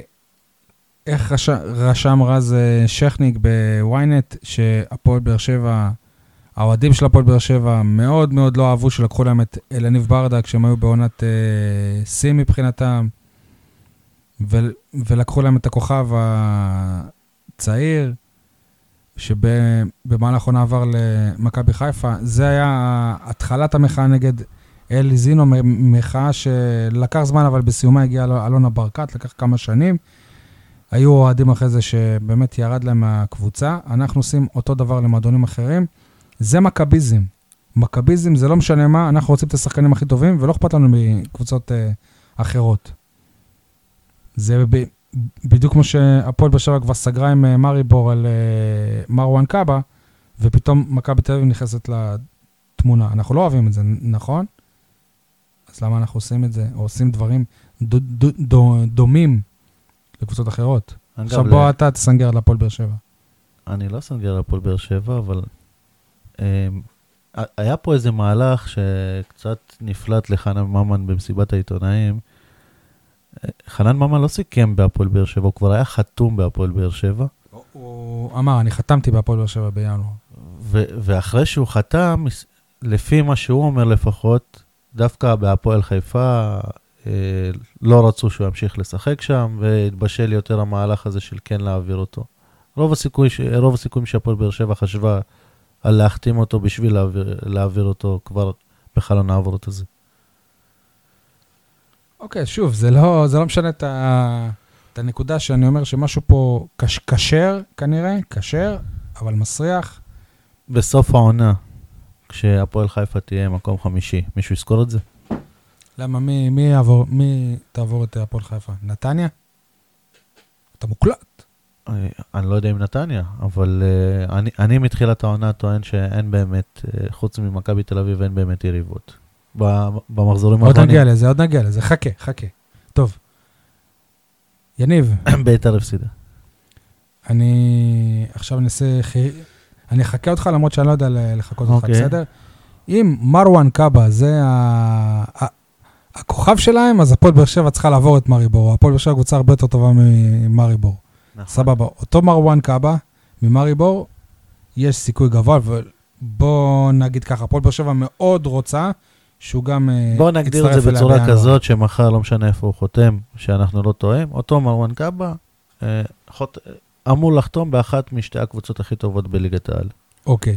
איך רש- רשם רז אה, זהבי בוויינט, שהפועל באר שבע, האוהדים של הפועל באר שבע מאוד מאוד לא אהבו שלקחו להם את אליניב ברדה כשהם היו בעונת אה, שיא מבחינתם, ו- ולקחו להם את הכוכב הצעיר, שבמהלך עונה עבר למכבי חיפה. זה היה התחלת המחאה נגד אלי זינו, מחאה שלקח זמן, אבל בסיומה הגיעה אל- אלונה ברקת, לקח כמה שנים. היו אוהדים אחרי זה שבאמת ירד להם מהקבוצה. אנחנו עושים אותו דבר למועדונים אחרים. זה מכביזם. מכביזם זה לא משנה מה, אנחנו רוצים את השחקנים הכי טובים, ולא אכפת לנו מקבוצות אה, אחרות. זה בדיוק כמו שהפועל באר שבע כבר סגרה עם אה, מאריבור על אה, מרואן קאבה, ופתאום מכבי תל אביב נכנסת לתמונה. אנחנו לא אוהבים את זה, נכון? אז למה אנחנו עושים את זה, או עושים דברים דו, דו, דו, דומים לקבוצות אחרות? עכשיו ל- בוא אתה תסנגר על הפועל באר שבע. אני לא סנגר הפועל באר שבע, אבל אמ, היה פה איזה מהלך שקצת נפלט לחנן ממן במסיבת העיתונאים. חנן ממן לא סיכם בהפועל באר שבע, הוא כבר היה חתום בהפועל באר שבע, הוא אמר, אני חתמתי בהפועל באר שבע בינואר. ואחרי שהוא חתם, לפי מה שהוא אומר לפחות, דווקא בהפועל חיפה אה, לא רצו שהוא ימשיך לשחק שם, והתבשל יותר המהלך הזה של כן להעביר אותו. רוב, הסיכוי ש... רוב הסיכויים שהפועל באר שבע חשבה על להחתים אותו בשביל להעביר, להעביר אותו כבר בחלון העברות הזה. אוקיי, שוב, זה לא, זה לא משנה את, ה, את הנקודה שאני אומר שמשהו פה קש, כשר, כנראה, כשר, אבל מסריח. בסוף העונה, כשהפועל חיפה תהיה מקום חמישי, מישהו יזכור את זה? למה, מי, מי, יעבור, מי תעבור את הפועל חיפה? נתניה? אתה מוקלט. אה, אני לא יודע אם נתניה, אבל uh, אני, אני מתחילת העונה טוען שאין באמת, uh, חוץ ממכבי תל אביב, אין באמת יריבות. במחזורים עוד האחרונים, נגיע לזה, עוד נגיע לזה. חכה, חכה. טוב. יניב, ביתר הפסידה. אני עכשיו אנסה... אני אחכה אותך למרות שאני לא יודע לחכות אותך, אוקיי. בסדר? אם מרואן קאבה זה. הכוכב שלהם, אז הפועל באר שבע צריכה לעבור את מאריבור. הפועל באר שבע קבוצה הרבה יותר טובה ממאריבור. נכון. סבבה. אותו מרואן קאבה ממאריבור, יש סיכוי גבוה, ובוא נגיד ככה, הפועל באר שבע מאוד רוצה שהוא גם אה, בואו נגדיר את יצטרף זה אליה בצורה בינואר. כזאת שמחר, לא משנה איפה הוא חותם, שאנחנו לא טועים, אותו מרואן קאבה אה, חוט... אמור לחתום באחת משתי הקבוצות הכי טובות בליגת העל. אוקיי.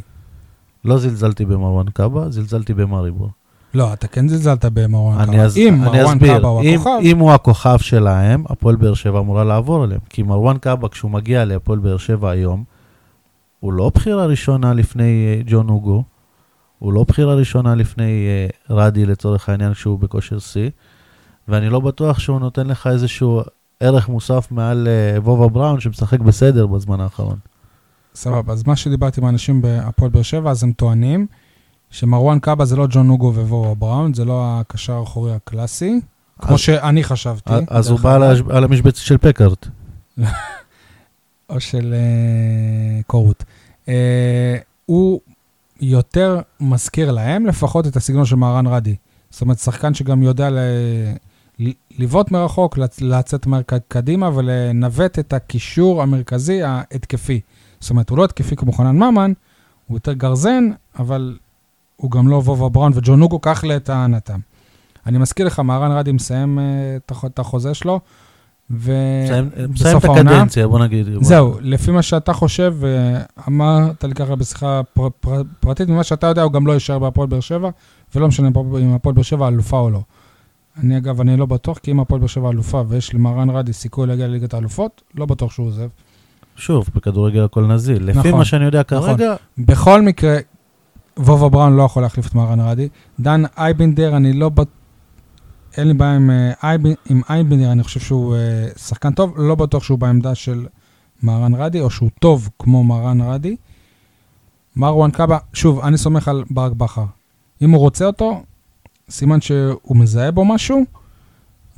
לא זלזלתי במרואן קאבה, זלזלתי במאריבור. לא, אתה כן זלזלת במרואן אני, קאבה. אז, אם מרואן קאבה הוא אם, הכוכב, אם הוא הכוכב שלהם, הפועל באר שבע אמורה לעבור עליהם. כי מרואן קאבה, כשהוא מגיע להפועל באר שבע היום, הוא לא בחירה ראשונה לפני אה, ג'ון אוגו, הוא לא בחירה ראשונה לפני אה, רדי לצורך העניין כשהוא בכושר שיא, ואני לא בטוח שהוא נותן לך איזשהו ערך מוסף מעל אה, וובה בראון שמשחק בסדר בזמן האחרון. סבבה, אז מה שדיברתי עם האנשים בהפועל באר שבע, אז הם טוענים שמרואן קאבה זה לא ג'ון נוגו ווורה בראון, זה לא הקשר האחורי הקלאסי, כמו אז- שאני חשבתי. אז הוא בא על הש- על המשבצת של פקארט. או של אה, קורות. אה, הוא יותר מזכיר להם לפחות את הסגנון של מהרן רדי. זאת אומרת, שחקן שגם יודע ל... לבעוט מרחוק, לצ- לצאת מהר קדימה ולנווט את הקישור המרכזי ההתקפי. זאת אומרת, הוא לא התקפי כמו חנן ממן, הוא יותר גרזן, אבל הוא גם לא וובה בראון וג'ון נוגו, כך לטענתם. אני מזכיר לך, מהרן רדי מסיים אה, את החוזה שלו, מסיים מסיים ובסוף את העונה... הקדנציה, בוא נגיד. זהו, לפי מה שאתה חושב, ואמרת לי ככה בשיחה פר, פר, פרטית, ממה שאתה יודע, הוא גם לא יישאר בהפועל באר שבע, ולא משנה אם הפועל באר שבע אלופה או לא. אני אגב, אני לא בטוח, כי אם הפועל באר שבע אלופה ויש למרן רדי סיכוי להגיע לליגת האלופות, לא בטוח שהוא עוזב. שוב, בכדורגל הכל נזיל. לפי נכון, מה שאני יודע כרגע, בכל מקרה, וובה בראון לא יכול להחליף את מהרן רדי. דן אייבינדר, אני לא... בט- אין לי בעיה עם, אה, עם אייבינדר, אני חושב שהוא אה, שחקן טוב, לא בטוח שהוא בעמדה של מהרן רדי, או שהוא טוב כמו מהרן רדי. מרואן קאבה, שוב, אני סומך על ברק בכר. אם הוא רוצה אותו, סימן שהוא מזהה בו משהו,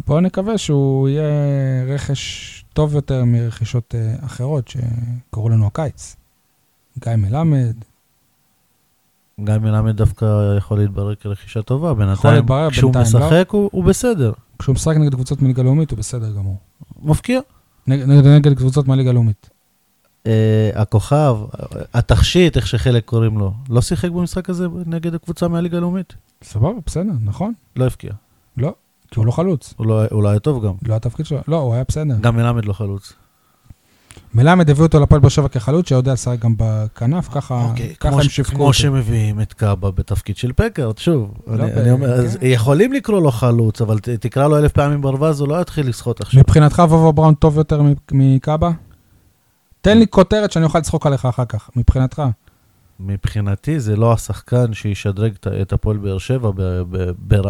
בואו נקווה שהוא יהיה רכש טוב יותר מרכישות אה, אחרות שקראו לנו הקיץ. גיא מלמד, גיא מלמד דווקא יכול להתברר כרכישה טובה, בינתיים, להתברר, כשהוא בינתיים לא. משחק הוא, הוא בסדר. כשהוא משחק נגד קבוצות מליגה לאומית, הוא בסדר גמור. מפקיע. נגד, נגד, נגד קבוצות מהליגה הלאומית. אה, הכוכב, התכשיט, איך שחלק קוראים לו, לא שיחק במשחק הזה נגד הקבוצה מהליגה הלאומית? סבבה, בסדר, נכון. לא הבקיע. לא, כי הוא לא חלוץ. הוא לא, הוא לא היה טוב גם. לא התפקיד שלו. לא, הוא היה בסדר. גם מלמד לא חלוץ. מלמד הביא אותו לפועל באר שבע כחלוץ, שיודע לשחק גם בכנף, ככה, אוקיי, ככה כמו הם שיווקו כמו אותו. שמביאים את קאבה בתפקיד של פקארט, שוב. לא אני, ב- אני אומר, אז כן. יכולים לקרוא לו חלוץ, אבל ת, תקרא לו אלף פעמים ברווז, הוא לא יתחיל לשחות עכשיו. מבחינתך וובה בראון טוב יותר מקאבה? תן לי כותרת שאני אוכל לצחוק עליך אחר כך, מבחינתך. מבחינתי זה לא השחקן שישדרג את- הפועל באר שבע, ב, ב, בר,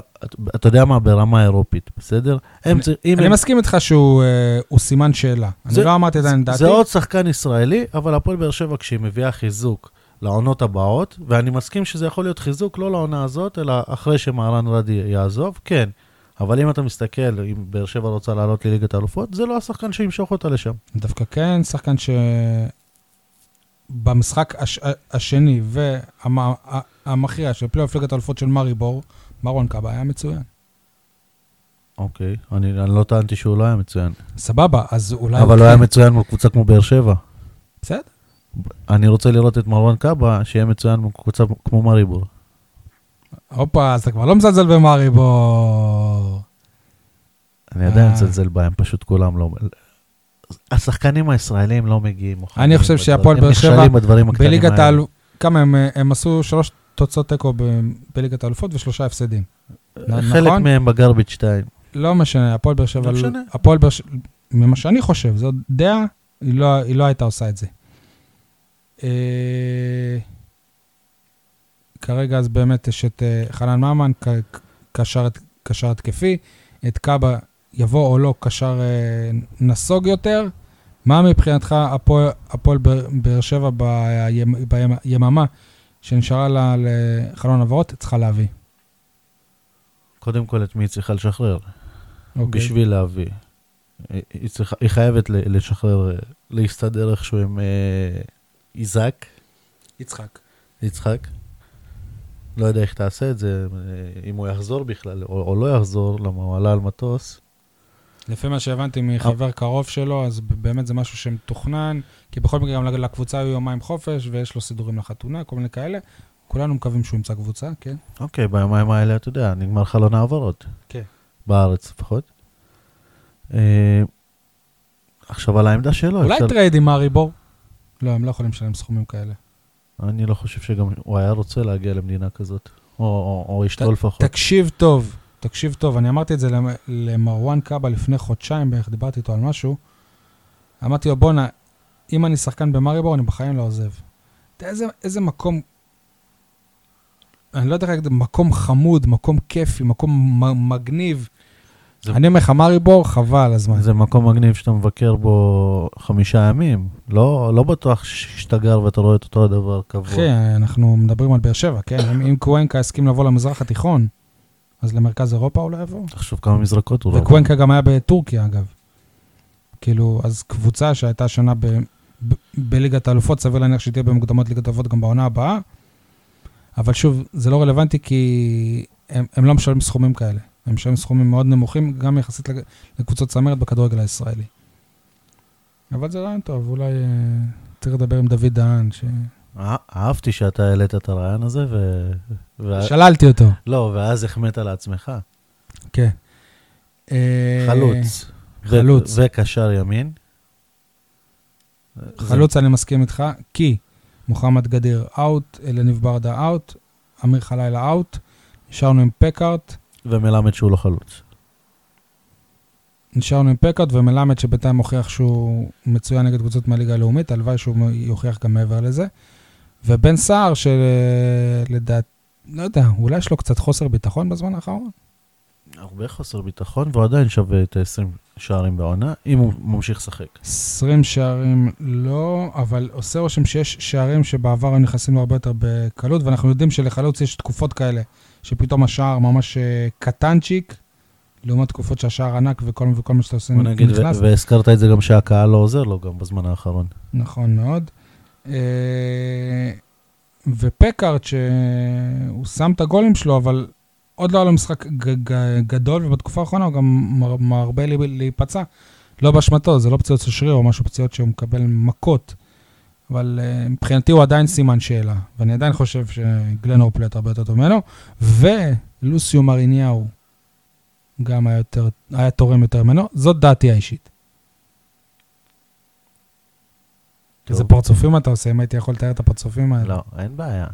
אתה יודע מה, ברמה אירופית, בסדר? הם, צר- אני הם, מסכים איתך שהוא אה, סימן שאלה. אני זה- לא אמרתי עדיין דעתי. זה עוד שחקן ישראלי, אבל הפועל באר שבע כשהיא מביאה חיזוק לעונות הבאות, ואני מסכים שזה יכול להיות חיזוק לא לעונה הזאת, אלא אחרי שמהרן רדי יעזוב, כן. אבל אם אתה מסתכל, אם באר שבע רוצה לעלות לליגת האלופות, זה לא השחקן שימשוך אותה לשם. דווקא כן, שחקן שבמשחק הש... השני והמכריע של פלייאוף ליגת האלופות של מארי בור, מרון קאבה היה מצוין. אוקיי, אני, אני לא טענתי שהוא לא היה מצוין. סבבה, אז אולי... אבל הוא כן. היה מצוין מול קבוצה כמו באר שבע. בסדר. אני רוצה לראות את מרואן קאבה, שיהיה מצוין מול קבוצה כמו מריבור. הופה, אז אתה כבר לא מזלזל במארי בור. אני עדיין אה. מצלצל בהם, פשוט כולם לא... השחקנים הישראלים לא מגיעים. אני חושב שהפועל הם באר שבע נכשלים בדברים הקטנים בליגת. האלופות, כמה הם, אה, הם עשו שלוש תוצאות תיקו ב- בליגת האלופות ושלושה הפסדים. חלק נכון? מהם בגרביץ' 2. לא משנה, הפועל באר שבע, לא משנה. הפועל באר שבע, ממה שאני חושב, זאת דעה, היא לא, היא לא הייתה עושה את זה. אה, כרגע אז באמת יש את אה, חנן ממן, קשר התקפי, את קאבה יבוא או לא קשר אה, נסוג יותר. מה מבחינתך הפועל- הפועל באר- שבע בימ- ביממה שנשארה לה לחלון העברות צריכה להביא? קודם כל, את מי היא צריכה לשחרר? אוקיי. בשביל להביא. היא, היא, צריכה, היא חייבת לשחרר, אה, להסתדר איכשהו עם אה, איזק, יצחק. יצחק. לא יודע איך תעשה את זה, אה, אם הוא יחזור בכלל, או, או לא יחזור, למה הוא עלה על מטוס. לפי מה שהבנתי מחבר קרוב שלו, אז באמת זה משהו שמתוכנן, כי בכל מקרה גם לקבוצה היו יומיים חופש, ויש לו סידורים לחתונה, כל מיני כאלה. כולנו מקווים שהוא ימצא קבוצה, כן? אוקיי, ביומיים האלה, אתה יודע, נגמר חלון העברות. כן. בארץ לפחות. אה, עכשיו על העמדה שלו, אולי אפשר- trade עם מאריבור? לא, הם לא יכולים לשלם סכומים כאלה. אני לא חושב שגם הוא היה רוצה להגיע למדינה כזאת, או אשתו לפחות. תקשיב טוב, תקשיב טוב, אני אמרתי את זה למ- למרואן קאבה לפני חודשיים בערך, דיברתי איתו על משהו. אמרתי לו, בואנה, אם אני שחקן במאריבור, אני בחיים לא עוזב. אתה יודע איזה, איזה מקום, אני לא יודע איך להגיד, מקום חמוד, מקום כיפי, מקום מגניב. זה- אני אומר לך, מאריבור, חבל הזמן. זה מקום מגניב שאתה מבקר בו חמישה ימים. לא, לא בטוח שאתה גר ואתה רואה את אותו הדבר קבוע. אחי, אנחנו מדברים על באר שבע, כן? אם, אם קוונקה הסכים לבוא למזרח התיכון, אז למרכז אירופה הוא לא יבוא. תחשוב כמה מזרקות הוא לא... וקוונקה גם היה בטורקיה, אגב. כאילו, אז קבוצה שהייתה שנה ב, ב, בליגת האלופות, סביר להניח שהיא תהיה במוקדמות ליגת האלופות גם בעונה הבאה. אבל שוב, זה לא רלוונטי כי הם, הם לא משלמים סכומים כאלה. הם משלמים סכומים מאוד נמוכים, גם יחסית לקבוצות צמרת בכדורגל הישראלי. אבל זה רעיון טוב, אולי אה, צריך לדבר עם דוד דהן, ש... אה, אהבתי שאתה העלית את הרעיון הזה, ו... ו... שללתי אותו. לא, ואז החמאת לעצמך. כן. אה, חלוץ. ו- חלוץ. וקשר ימין. חלוץ אני מסכים איתך, כי מוחמד גדיר אאוט, אלניב ברדה אאוט, אמיר חלילה אאוט, נשארנו עם פקארט, ומלמד שהוא לא חלוץ. נשארנו עם פקארט ומלמד שבינתיים הוכיח שהוא מצוין נגד קבוצות מהליגה הלאומית, הלוואי שהוא יוכיח גם מעבר לזה. ובן סער, שלדעת, לא יודע, אולי יש לו קצת חוסר ביטחון בזמן האחרון? הרבה חוסר ביטחון, והוא עדיין שווה את ה-20 שערים בעונה, אם הוא ממשיך לשחק. 20 שערים לא, אבל עושה רושם שיש שערים שבעבר היו נכנסים לו הרבה יותר בקלות, ואנחנו יודעים שלחלוץ יש תקופות כאלה, שפתאום השער ממש אה, קטנצ'יק, לעומת תקופות שהשער ענק וכל, וכל מה שאתה עושה בוא נגיד, נכנס. והזכרת את זה גם שהקהל לא עוזר לו גם בזמן האחרון. נכון מאוד. אה, ופקארט, שהוא שם את הגולים שלו, אבל עוד לא היה לו משחק גדול, ובתקופה האחרונה הוא גם מר- מרבה להיפצע. לא באשמתו, זה לא פציעות של שריר או משהו, פציעות שהוא מקבל מכות. אבל uh, מבחינתי הוא עדיין סימן שאלה, ואני עדיין חושב שגלן אורפלט הרבה יותר טוב ממנו, ולוסיו מריניהו גם היה, יותר, היה תורם יותר ממנו, זאת דעתי האישית. איזה. פרצופים אתה עושה, אם הייתי יכול לתאר את הפרצופים האלה. לא, אין בעיה.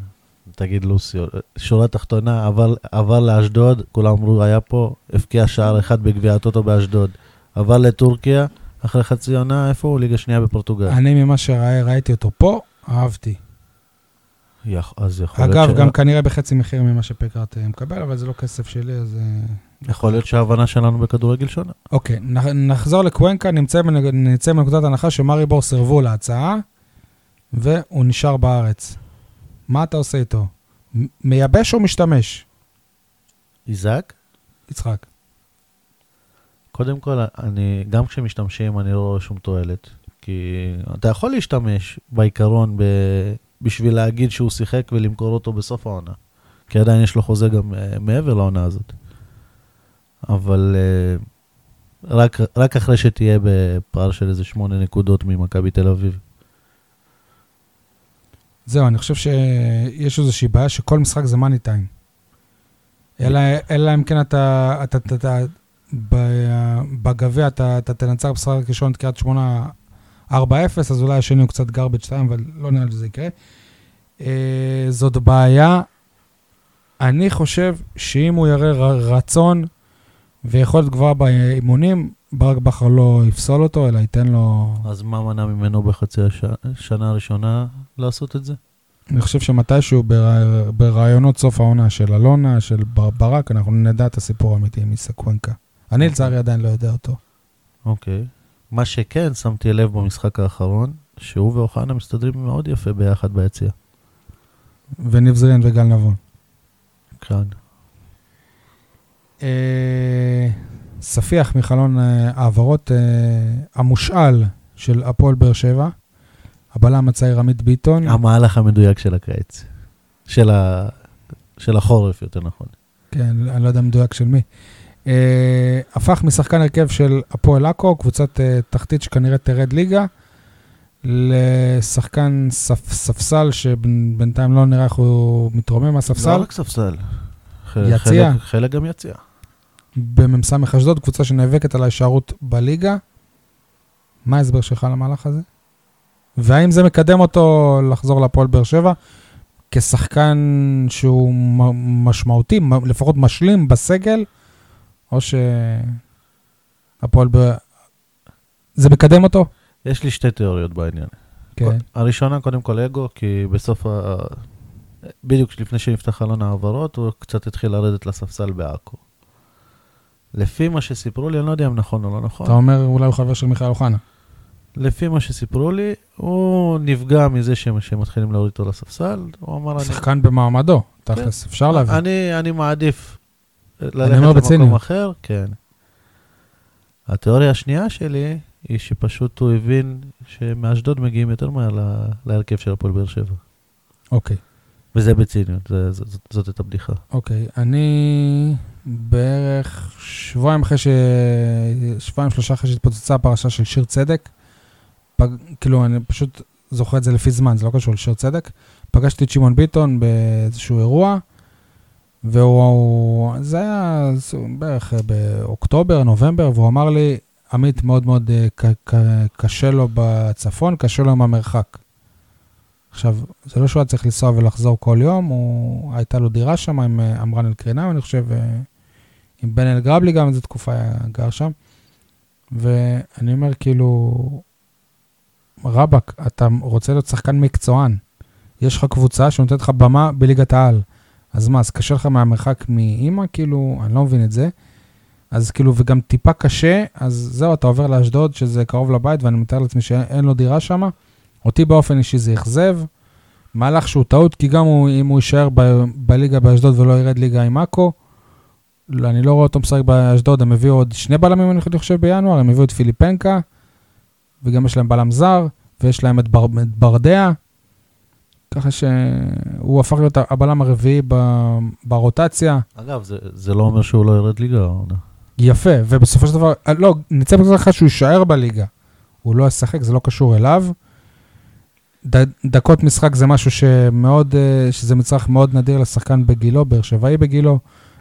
תגיד לוסיו, שורה תחתונה, עבר, עבר לאשדוד, כולם אמרו, היה פה, הבקיע שער אחד בגביע הטוטו באשדוד. עבר לטורקיה, אחרי חצי עונה, איפה הוא? ליגה שנייה בפורטוגל. אני ממה שראיתי אותו פה, אהבתי. יכ- אז יכול אגב, להיות, ש... גם כנראה בחצי מחיר ממה שפקארט אה, מקבל, אבל זה לא כסף שלי, אז... אה, יכול להיות שההבנה שלנו בכדורגל שונה. אוקיי, נח- נחזור לקוונקה, נמצא נצא מנקודת הנחה שמאריבור סירבו להצעה, והוא נשאר בארץ. מה אתה עושה איתו? מייבש או משתמש? איזק, יצחק. קודם כל, אני, גם כשמשתמשים, אני לא רואה שום תועלת. כי אתה יכול להשתמש בעיקרון ב, בשביל להגיד שהוא שיחק ולמכור אותו בסוף העונה. כי עדיין יש לו חוזה גם uh, מעבר לעונה הזאת. אבל uh, רק, רק אחרי שתהיה בפער של איזה שמונה נקודות ממכבי תל אביב. זהו, אני חושב שיש איזושהי בעיה שכל משחק זה מאני טיים. אלא, אלא אם כן אתה, אתה, אתה, אתה בגביע אתה, אתה תנצח במשחק ראשון את קריית שמונה 4-0, אז אולי השני הוא קצת garbage 2, אבל לא נראה לי שזה יקרה. אה, זאת בעיה. אני חושב שאם הוא יראה רצון ויכולת גבוהה באימונים, ברק בכר לא יפסול אותו, אלא ייתן לו... אז מה מנע ממנו בחצי הש... השנה הראשונה לעשות את זה? אני חושב שמתישהו ברע- ברעיונות סוף העונה של אלונה, של בר- ברק, אנחנו נדע את הסיפור האמיתי עם איסקוונקה. אני לצערי עדיין לא יודע אותו. אוקיי. מה שכן, שמתי לב במשחק האחרון, שהוא ואוחנה מסתדרים מאוד יפה ביחד ביציע. וניב זריאן וגל נבון. כאן. אה, ספיח מחלון אה, העברות אה, המושאל של הפועל באר שבע, הבלם הצעיר עמית ביטון. המהלך המדויק של הקיץ. של, ה... של החורף, יותר נכון. כן, אני לא יודע מדויק של מי. Uh, הפך משחקן הרכב של הפועל עכו, קבוצת uh, תחתית שכנראה תרד ליגה, לשחקן ספ, ספסל שבינתיים לא נראה איך הוא מתרומם מהספסל, לא רק ספסל. יציע. חלק, חלק גם יציע. במ"ס אשדוד, קבוצה שנאבקת על ההישארות בליגה. מה ההסבר שלך למהלך הזה? והאם זה מקדם אותו לחזור להפועל באר שבע כשחקן שהוא משמעותי, לפחות משלים בסגל, או שהפועל באר... זה מקדם אותו? יש לי שתי תיאוריות בעניין. כן. הראשונה, קודם כל אגו, כי בסוף ה... בדיוק לפני שנפתח חלון העברות, הוא קצת התחיל לרדת לספסל בעכו. לפי מה שסיפרו לי, אני לא יודע אם נכון או לא נכון. אתה אומר אולי הוא חבר של מיכאל אוחנה. לפי מה שסיפרו לי, הוא נפגע מזה שהם, שהם מתחילים להוריד אותו לספסל. הוא אמר, אני, שחקן במעמדו, תכלס, אפשר להבין. אני, אני מעדיף ללכת למקום בציניות. אחר. כן. התיאוריה השנייה שלי היא שפשוט הוא הבין שמאשדוד מגיעים יותר מהר ל- להרכב של הפועל באר שבע. אוקיי. וזה בציניות, זה, זאת, זאת, זאת הייתה בדיחה. אוקיי, אני בערך שבועיים אחרי ש... שבועיים, שלושה אחרי שהתפוצצה הפרשה של שיר צדק, פג... כאילו, אני פשוט זוכר את זה לפי זמן, זה לא קשור לשיר צדק. פגשתי את שמעון ביטון באיזשהו אירוע, והוא... זה היה בערך באוקטובר, נובמבר, והוא אמר לי, עמית, מאוד מאוד אה, ק... ק... קשה לו בצפון, קשה לו עם המרחק. עכשיו, זה לא שהוא היה צריך לנסוע ולחזור כל יום, הוא, הייתה לו דירה שם עם אה, עמרן אלקרינאו, אני חושב, אה, עם בן אלגרבלי גם איזו תקופה גר שם. ואני אומר, כאילו, רבאק, אתה רוצה להיות שחקן מקצוען, יש לך קבוצה שנותנת לך במה בליגת העל. אז מה, אז קשה לך מהמרחק מאימא? כאילו, אני לא מבין את זה. אז כאילו, וגם טיפה קשה, אז זהו, אתה עובר לאשדוד, שזה קרוב לבית, ואני מתאר לעצמי שאין לו דירה שם. אותי באופן אישי זה אכזב. מהלך שהוא טעות, כי גם הוא, אם הוא יישאר ב- בליגה באשדוד ולא ירד ליגה עם עכו, אני לא רואה אותו משחק באשדוד, הם הביאו עוד שני בלמים, אני חושב, בינואר, הם הביאו את פיליפנקה, וגם יש להם בלם זר, ויש להם את, בר, את ברדע, ככה שהוא הפך להיות הבלם הרביעי ב, ברוטציה. אגב, זה, זה לא אומר שהוא לא ירד ליגה. העונה. יפה, ובסופו של דבר, לא, נצא בזה לך שהוא יישאר בליגה. הוא לא ישחק, זה לא קשור אליו. ד, דקות משחק זה משהו שמאוד, אה, שזה מצרך מאוד נדיר לשחקן בגילו, באר שבעי בגילו.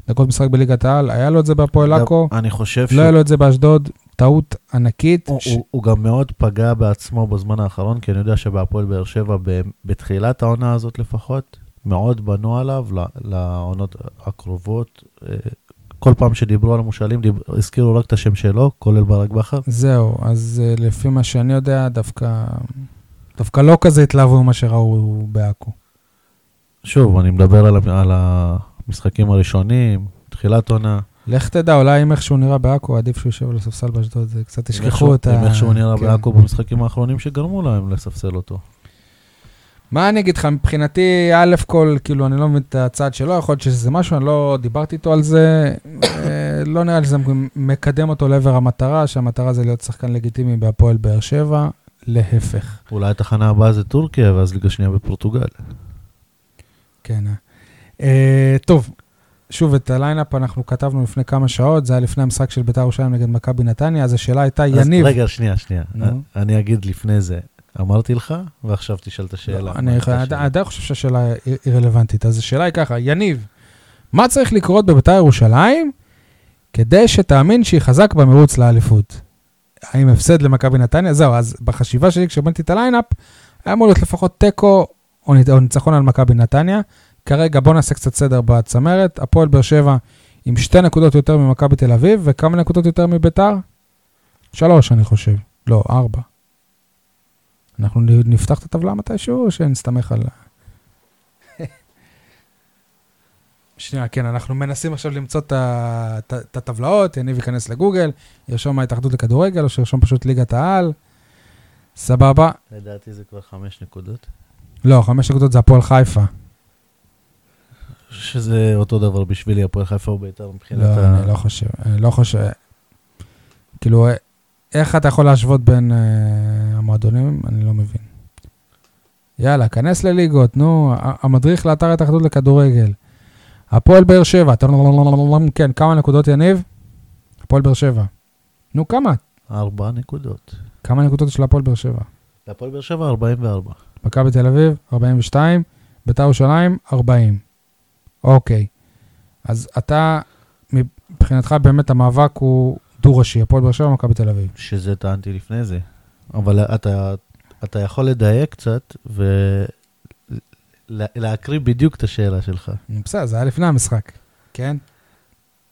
דקות משחק בליגת העל, היה לו את זה בהפועל עכו, אני חושב לא היה לו את זה באשדוד, טעות ענקית. הוא, ש... הוא, הוא גם מאוד פגע בעצמו בזמן האחרון, כי אני יודע שבהפועל באר שבע, ב- בתחילת העונה הזאת לפחות, מאוד בנו עליו לעונות הקרובות. אה, כל פעם שדיברו על המושאלים, דיב... הזכירו רק את השם שלו, כולל ברק בכר. זהו, אז אה, לפי מה שאני יודע, דווקא, דווקא לא כזה התלהבו ממה שראו בעכו. שוב, אני מדבר על, על המשחקים הראשונים, תחילת עונה. לך תדע, אולי אם איכשהו נראה בעכו, עדיף שהוא יושב על הספסל באשדוד, זה קצת תשכחו איכשהו- את ה... עם איך שהוא נראה כן. בעכו במשחקים האחרונים שגרמו להם לספסל אותו. מה אני אגיד לך, מבחינתי, א' כל, כאילו, אני לא מבין את הצד שלו, יכול להיות שזה משהו, אני לא דיברתי איתו על זה, אה, לא נראה לי שזה מקדם אותו לעבר המטרה, שהמטרה זה להיות שחקן לגיטימי בהפועל באר שבע, להפך. אולי התחנה הבאה זה טורקיה, ואז ליגה שנייה בפורטוגל. כן. אה, טוב, שוב, את ה lineup אנחנו כתבנו לפני כמה שעות, זה היה לפני המשחק של בית"ר ירושלים נגד מכבי נתניה, אז השאלה הייתה, אז יניב, רגע, שנייה, שנייה. נו. אני אגיד לפני זה, אמרתי לך, ועכשיו תשאל את השאלה. לא, אני? עדיין חושב שהשאלה היא רלוונטית. אז השאלה היא ככה, יניב, מה צריך לקרות בביתר ירושלים כדי שתאמין שהיא חזק במרוץ לאליפות? האם הפסד למכבי נתניה? זהו, אז בחשיבה שלי כשבנתי את ה lineup, היה אמור להיות לפחות תיקו או ניצחון על מכבי נתניה. כרגע בואו נעשה קצת סדר בצמרת. הפועל באר שבע עם שתי נקודות יותר ממכבי תל אביב, וכמה נקודות יותר מביתר? שלוש, אני חושב. לא, ארבע. אנחנו נפתח את הטבלה מתישהו, או שנסתמך על... שנייה, כן, אנחנו מנסים עכשיו למצוא את הטבלאות, יניב ייכנס לגוגל, ירשום מההתאחדות לכדורגל, או שירשום פשוט ליגת העל. סבבה. לדעתי זה כבר חמש נקודות. לא, חמש נקודות זה הפועל חיפה. שזה אותו דבר בשבילי, הפועל חיפה וביתר מבחינת לא, ה... אני לא חושב, אני לא חושב. כאילו, איך אתה יכול להשוות בין uh, המועדונים? אני לא מבין. יאללה, כנס לליגות, נו, המדריך לאתר ההתאחדות לכדורגל. הפועל באר שבע, כן, כמה נקודות יניב? הפועל באר שבע. נו, כמה? ארבע נקודות. כמה נקודות יש להפועל באר שבע? להפועל באר שבע 44. מכבי תל אביב, 42, בית"ר ירושלים, 40. אוקיי. אז אתה, מבחינתך באמת המאבק הוא דו-ראשי, הפועל באר שבע, מכבי תל אביב. שזה טענתי לפני זה. אבל אתה, אתה יכול לדייק קצת ולהקריא בדיוק את השאלה שלך. בסדר, זה היה לפני המשחק, כן?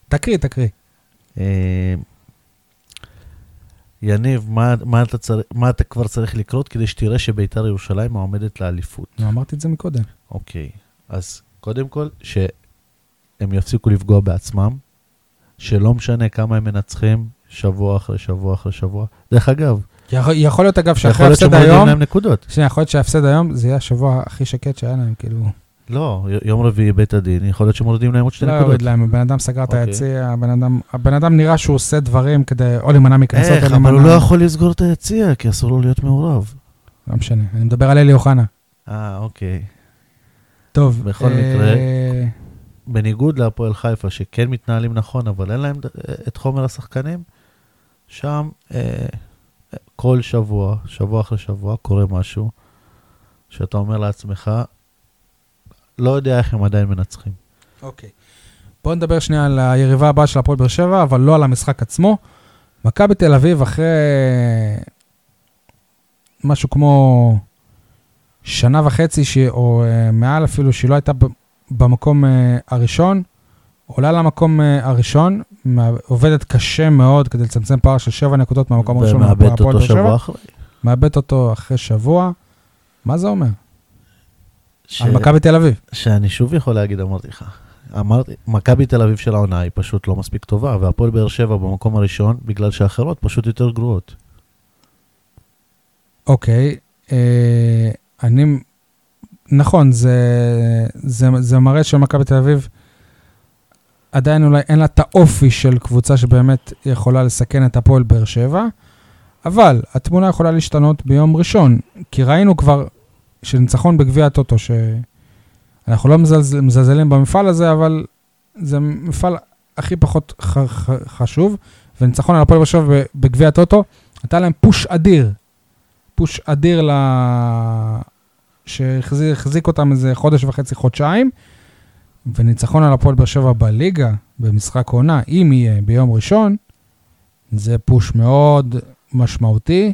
תקריא, תקריא. אה, יניב, מה, מה, אתה צר... מה אתה כבר צריך לקרות כדי שתראה שביתר ירושלים עומדת לאליפות? אמרתי את זה מקודם. אוקיי, אז קודם כל, שהם יפסיקו לפגוע בעצמם, שלא משנה כמה הם מנצחים, שבוע אחרי שבוע אחרי שבוע. דרך אגב, יכול, יכול להיות, אגב, שאחרי יכול להיות ההפסד היום, להם נקודות. שנייה, יכול להיות שההפסד היום, זה יהיה השבוע הכי שקט שהיה להם, כאילו, לא, יום רביעי בית הדין, יכול להיות שמורידים להם עוד שתי לא נקודות. יוריד להם, הבן אדם סגר את אוקיי. היציע, הבן אדם, הבן אדם נראה שהוא עושה דברים כדי או להימנע מקנסות, איך, אבל. הוא לא יכול לסגור את היציע, כי אסור לו להיות מעורב. לא משנה, אני מדבר על אלי אוחנה. אה, אוקיי. טוב, בכל מקרה, אה, בניגוד להפועל חיפה, שכן מתנהלים נכון, אבל אין להם ד- את חומר השחקנים, שם אה, כל שבוע, שבוע אחרי שבוע, קורה משהו, שאתה אומר לעצמך, לא יודע איך הם עדיין מנצחים. אוקיי. בואו נדבר שנייה על היריבה הבאה של הפועל באר שבע, אבל לא על המשחק עצמו. מכבי תל אביב, אחרי משהו כמו שנה וחצי, ש... או uh, מעל אפילו, שהיא לא הייתה ב- במקום uh, הראשון, עולה למקום uh, הראשון, עובדת קשה מאוד כדי לצמצם פער של שבע נקודות מהמקום הראשון. ומאבד מהפועל אותו. שבוע אחרי. מאבד אותו אחרי שבוע. מה זה אומר? ש... על מכבי תל אביב. שאני שוב יכול להגיד, אמרתי לך. אמרתי, מכבי תל אביב של העונה היא פשוט לא מספיק טובה, והפועל באר שבע במקום הראשון, בגלל שהאחרות פשוט יותר גרועות. אוקיי, אה, אני... נכון, זה, זה, זה מראה שמכבי תל אביב עדיין אולי אין לה את האופי של קבוצה שבאמת יכולה לסכן את הפועל באר שבע, אבל התמונה יכולה להשתנות ביום ראשון, כי ראינו כבר שניצחון בגביע הטוטו, שאנחנו לא מזלז, מזלזלים במפעל הזה, אבל זה מפעל הכי פחות ח, ח, חשוב, וניצחון על הפועל באר שבע בגביע הטוטו, נתן להם פוש אדיר, פוש אדיר ל... שהחזיק אותם איזה חודש וחצי, חודשיים, וניצחון על הפועל באר שבע בליגה, במשחק עונה, אם יהיה ביום ראשון, זה פוש מאוד משמעותי,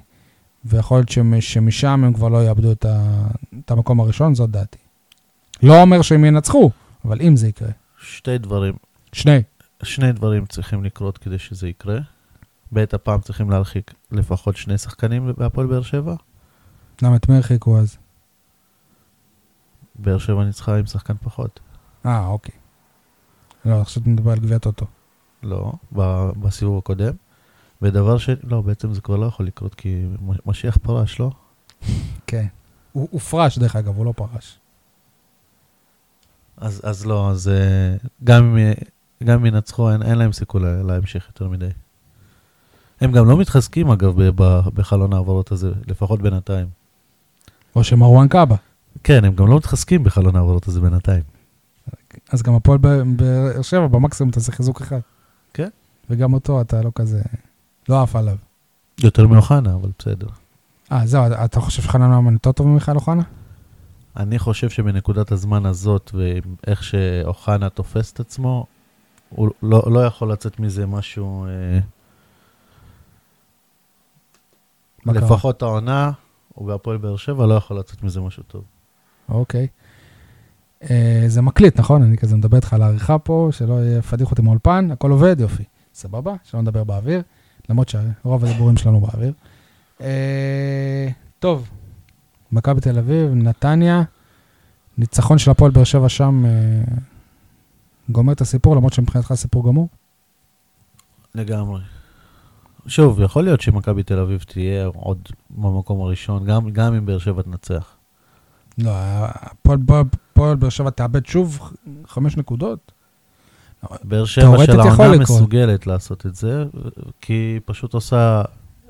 ויכול להיות שמשם הם כבר לא יאבדו את, ה... את המקום הראשון, זאת דעתי. לא אומר שהם ינצחו, אבל אם זה יקרה. שתי דברים. שני. שני דברים צריכים לקרות כדי שזה יקרה. בעת הפעם צריכים להרחיק לפחות שני שחקנים בהפועל באר שבע. למה את מי הרחיקו אז? באר שבע ניצחה עם שחקן פחות. אה, אוקיי. לא, עכשיו אתה מדבר על גביע טוטו. לא, בסיבוב הקודם. ודבר ש... לא, בעצם זה כבר לא יכול לקרות, כי משיח פרש, לא? כן. הוא, הוא פרש, דרך אגב, הוא לא פרש. אז, אז לא, אז אה, גם אם, ינצחו, אין, אין להם סיכוי להמשך יותר מדי. הם גם לא מתחזקים, אגב, בחלון העברות הזה, לפחות בינתיים. או שמרואן קאבה. כן, הם גם לא מתחזקים בחלון העברות הזה בינתיים. אז גם הפועל באר שבע, במקסימום תעשה חיזוק אחד. כן. וגם אותו אתה לא כזה, לא עף עליו. יותר מאוחנה, אבל בסדר. אה, זהו, אתה חושב שחנן ממן יותר טוב ממיכאל אוחנה? אני חושב שבנקודת הזמן הזאת, ואיך שאוחנה תופס את עצמו, הוא לא, לא יכול לצאת מזה משהו... אה, לפחות העונה, הוא בהפועל באר שבע, לא יכול לצאת מזה משהו טוב. אוקיי. Uh, זה מקליט, נכון? אני כזה מדבר איתך על העריכה פה, שלא יהיה פדיח אותי מאולפן, הכל עובד, יופי. סבבה? שלא נדבר באוויר, למרות שרוב הדיבורים שלנו באוויר. Uh, טוב, מכבי תל אביב, נתניה, ניצחון של הפועל באר שבע שם uh, גומר את הסיפור, למרות שמבחינתך סיפור גמור? לגמרי. שוב, יכול להיות שמכבי תל אביב תהיה עוד במקום הראשון, גם, גם אם באר שבע תנצח. לא, הפועל באר שבע תאבד שוב חמש נקודות. באר שבע של העונה מסוגלת לעשות את זה, כי היא פשוט עושה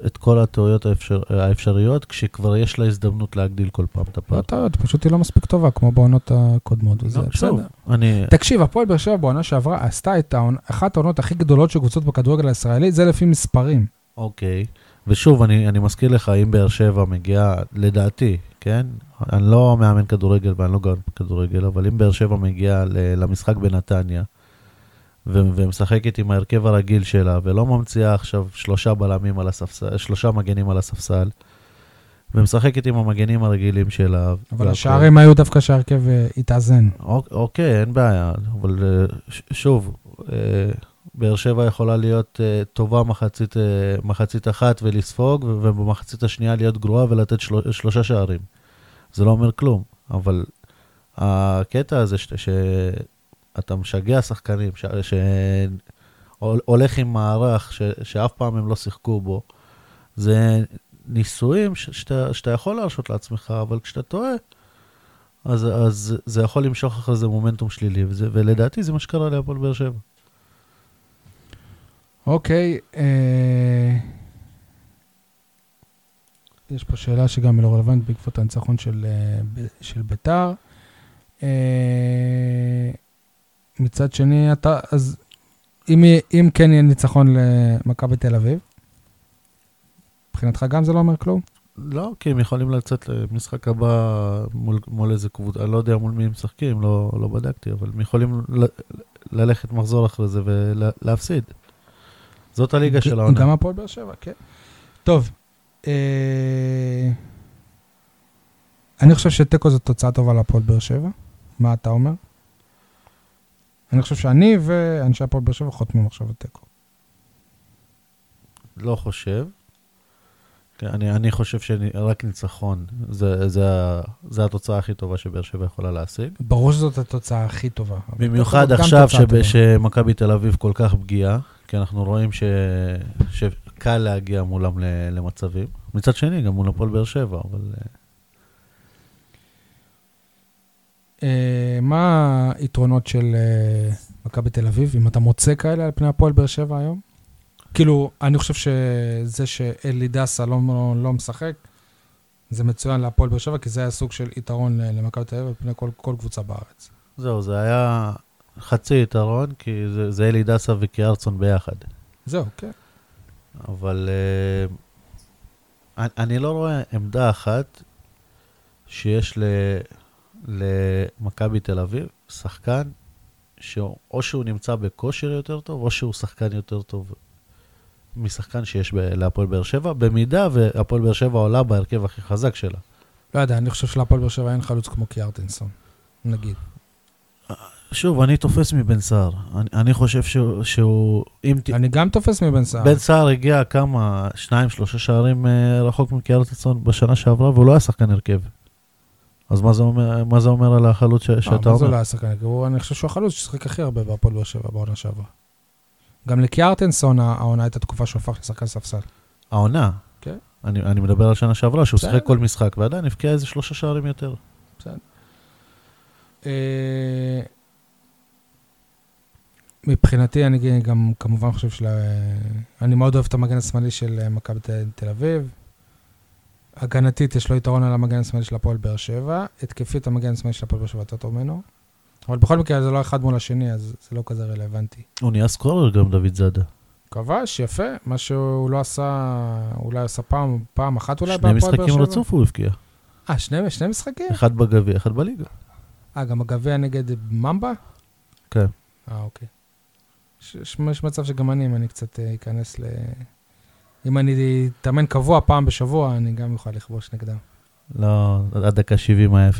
את כל הטעויות האפשר, האפשריות, כשכבר יש לה הזדמנות להגדיל כל פעם את הפער. לא טעויות, פשוט היא לא מספיק טובה, כמו בעונות הקודמות, וזה לא, בסדר. אני... תקשיב, הפועל באר שבע בעונה שעברה עשתה את העונה, אחת העונות הכי גדולות של קבוצות בכדורגל הישראלי, זה לפי מספרים. אוקיי, ושוב, אני, אני מזכיר לך, אם באר שבע מגיעה, לדעתי, כן? אני לא מאמן כדורגל ואני לא גאון כדורגל, אבל אם באר שבע מגיעה למשחק בנתניה, ומשחקת עם ההרכב הרגיל שלה, ולא ממציאה עכשיו שלושה בלמים על הספסל, שלושה מגנים על הספסל, ומשחקת עם המגנים הרגילים שלה. אבל השערים היו דווקא שההרכב אה, התאזן. אוקיי, אין בעיה, אבל אה, שוב, אה, באר שבע יכולה להיות טובה מחצית, מחצית אחת ולספוג, ובמחצית השנייה להיות גרועה ולתת של, שלושה שערים. זה לא אומר כלום, אבל הקטע הזה ש, שאתה משגע שחקנים, שהולך עם מערך ש, שאף פעם הם לא שיחקו בו, זה ניסויים ש, שאתה, שאתה יכול להרשות לעצמך, אבל כשאתה טועה, אז, אז זה יכול למשוך אחרי זה מומנטום שלילי, וזה, ולדעתי זה מה שקרה להפועל באר שבע. אוקיי, אה... יש פה שאלה שגם היא לא רלוונטית בעקבות הניצחון של, אה, של ביתר. אה, מצד שני, אתה, אז אם, אם כן יהיה ניצחון למכבי תל אביב, מבחינתך גם זה לא אומר כלום? לא, כי הם יכולים לצאת למשחק הבא מול, מול איזה קבוצה, אני לא יודע מול מי הם משחקים, לא, לא בדקתי, אבל הם יכולים ל, ללכת מחזור אחרי זה ולהפסיד. זאת הליגה של העונה. גם הפועל באר שבע, כן. טוב, אני חושב שתיקו זו תוצאה טובה להפועל באר שבע. מה אתה אומר? אני חושב שאני ואנשי הפועל באר שבע חותמים עכשיו על תיקו. לא חושב. אני, אני חושב שרק ניצחון, זה, זה, זה התוצאה הכי טובה שבאר שבע יכולה להשיג. ברור שזאת התוצאה הכי טובה. במיוחד עכשיו שב-. שמכבי תל אביב כל כך פגיעה, כי אנחנו רואים ש... שקל להגיע מולם למצבים. מצד שני, גם מול הפועל באר שבע, אבל... אה, אה, מה היתרונות של אה, מכבי תל אביב, אם אתה מוצא כאלה על פני הפועל באר שבע היום? כאילו, אני חושב שזה שאלי דסה לא, לא, לא משחק, זה מצוין להפועל באר שבע, כי זה היה סוג של יתרון למכבי תל אביב על פני כל, כל קבוצה בארץ. זהו, זה היה חצי יתרון, כי זה, זה אלי דסה וקיארצון ביחד. זהו, כן. אבל uh, אני, לא רואה עמדה אחת שיש למכבי תל אביב שחקן שאו שהוא נמצא בכושר יותר טוב, או שהוא שחקן יותר טוב משחקן שיש להפועל באר שבע, במידה והפועל באר שבע עולה בהרכב הכי חזק שלה. לא יודע, אני חושב שלהפועל באר שבע אין חלוץ כמו קיארטנסון, נגיד. שוב, אני תופס מבן סער. אני, אני חושב שהוא, שהוא אם ת... אני גם תופס מבן סער. בן סער הגיע כמה, שניים, שלושה שערים אה, רחוק מקיארטסון בשנה שעברה, והוא לא היה שחקן הרכב. אז מה זה אומר, מה זה אומר על החלוץ ש, אה, שאתה מה זה אומר? לא היה שחקן? הוא- אני חושב שהוא החלוץ ששיחק הכי הרבה בהפועל באר שבע בעונה שעברה. גם לקיארטנסון העונה הייתה תקופה שהוא הפך לשחקן ספסל. העונה. כן. אני, אני מדבר על שנה שעברה, שהוא בסדר. שיחק כל משחק, ועדיין הבקיע איזה שלושה שערים יותר. אה, מבחינתי, אני גם כמובן חושב של... אני מאוד אוהב את המגן השמאלי של אה, מכבי תל- אביב. הגנתית, יש לו יתרון על המגן השמאלי של הפועל באר שבע. התקפית, המגן השמאלי של הפועל באר שבע יותר טוב ממנו. אבל בכל מקרה, זה לא אחד מול השני, אז זה לא כזה רלוונטי. הוא נהיה סקורר גם, דוד זאדה. כבש, יפה. מה שהוא לא עשה, אולי עשה פעם, פעם אחת אולי שני בהפועל באר שבע. משחקים רצוף הוא הבקיע. אה, שני, שני משחקים? אחד בגביע, אחד בליגה. אה, גם הגביע נגד ממבה? כן. אה, אוקיי. יש, מצב שגם אני, אם אני קצת אה, אכנס ל... אם אני אתאמן קבוע פעם בשבוע, אני גם אוכל לכבוש נגדם. לא, עד דקה 70 היה 0-0.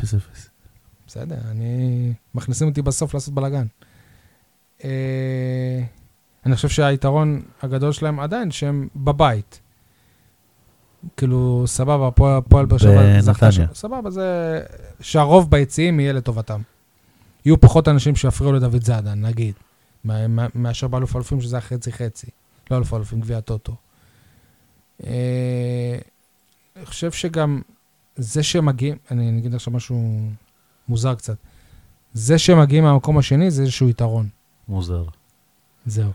בסדר, אני... מכניסים אותי בסוף לעשות בלאגן. אה, אני חושב שהיתרון הגדול שלהם עדיין שהם בבית. כאילו, סבבה, הפועל באר שבע זכתה. שם. סבבה, זה... שהרוב ביציעים יהיה לטובתם. יהיו פחות אנשים שיפריעו לדוד זאדה, נגיד, מאשר באלוף אלופים, שזה היה חצי-חצי. לא אלוף אלופים, גביע הטוטו. אה, אני חושב שגם זה שהם מגיעים, אני אגיד עכשיו משהו מוזר קצת. זה שהם מגיעים מהמקום השני זה איזשהו יתרון. מוזר. זהו.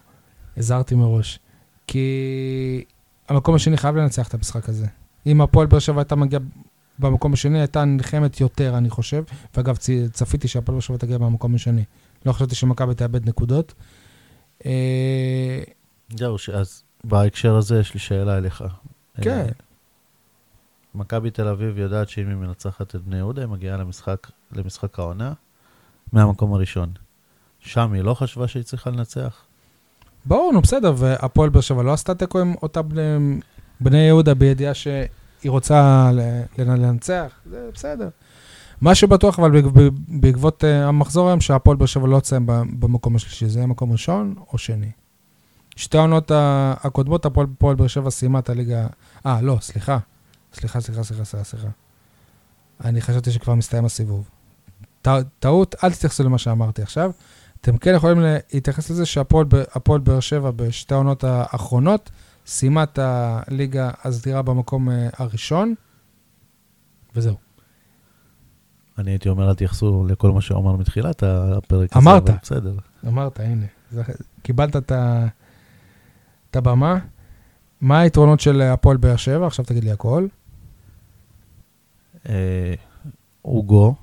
הזהרתי מראש. כי המקום השני חייב לנצח את המשחק הזה. אם הפועל באר שבע הייתה מגיעה במקום השני, הייתה נלחמת יותר, אני חושב. ואגב, צפיתי שהפועל באר שבע תגיע במקום השני. לא חשבתי שמכבי תאבד נקודות. אה, זהו, אז בהקשר הזה יש לי שאלה אליך. כן. אה, מכבי תל אביב יודעת שאם היא מנצחת את בני יהודה, היא מגיעה למשחק, למשחק העונה מהמקום הראשון. שם היא לא חשבה שהיא צריכה לנצח? ברור, נו בסדר, והפועל באר שבע לא עשתה תיקו עם אותה בני, בני יהודה בידיעה שהיא רוצה לנצח, זה בסדר. מה שבטוח, אבל בעק- בעקבות אה, המחזור היום, שהפועל באר שבע לא תסיים במקום השלישי, זה יהיה מקום ראשון או שני. שתי העונות הקודמות, הפועל באר שבע סיימה את הליגה... אה, לא, סליחה. סליחה, סליחה, סליחה, סליחה, סליחה. אני חשבתי שכבר מסתיים הסיבוב. טעות, אל תתייחסו למה שאמרתי עכשיו. אתם כן יכולים להתייחס לזה שהפועל באר שבע בשתי העונות האחרונות סיימה את הליגה הסדירה במקום אה, הראשון, וזהו. אני הייתי אומר, אל תייחסו לכל מה שהוא אמר מתחילת הפרק הזה. אמרת. אבל בסדר. אמרת, הנה, קיבלת את, הבמה. מה היתרונות של הפועל באר שבע? עכשיו תגיד לי הכל. אה, אוגו.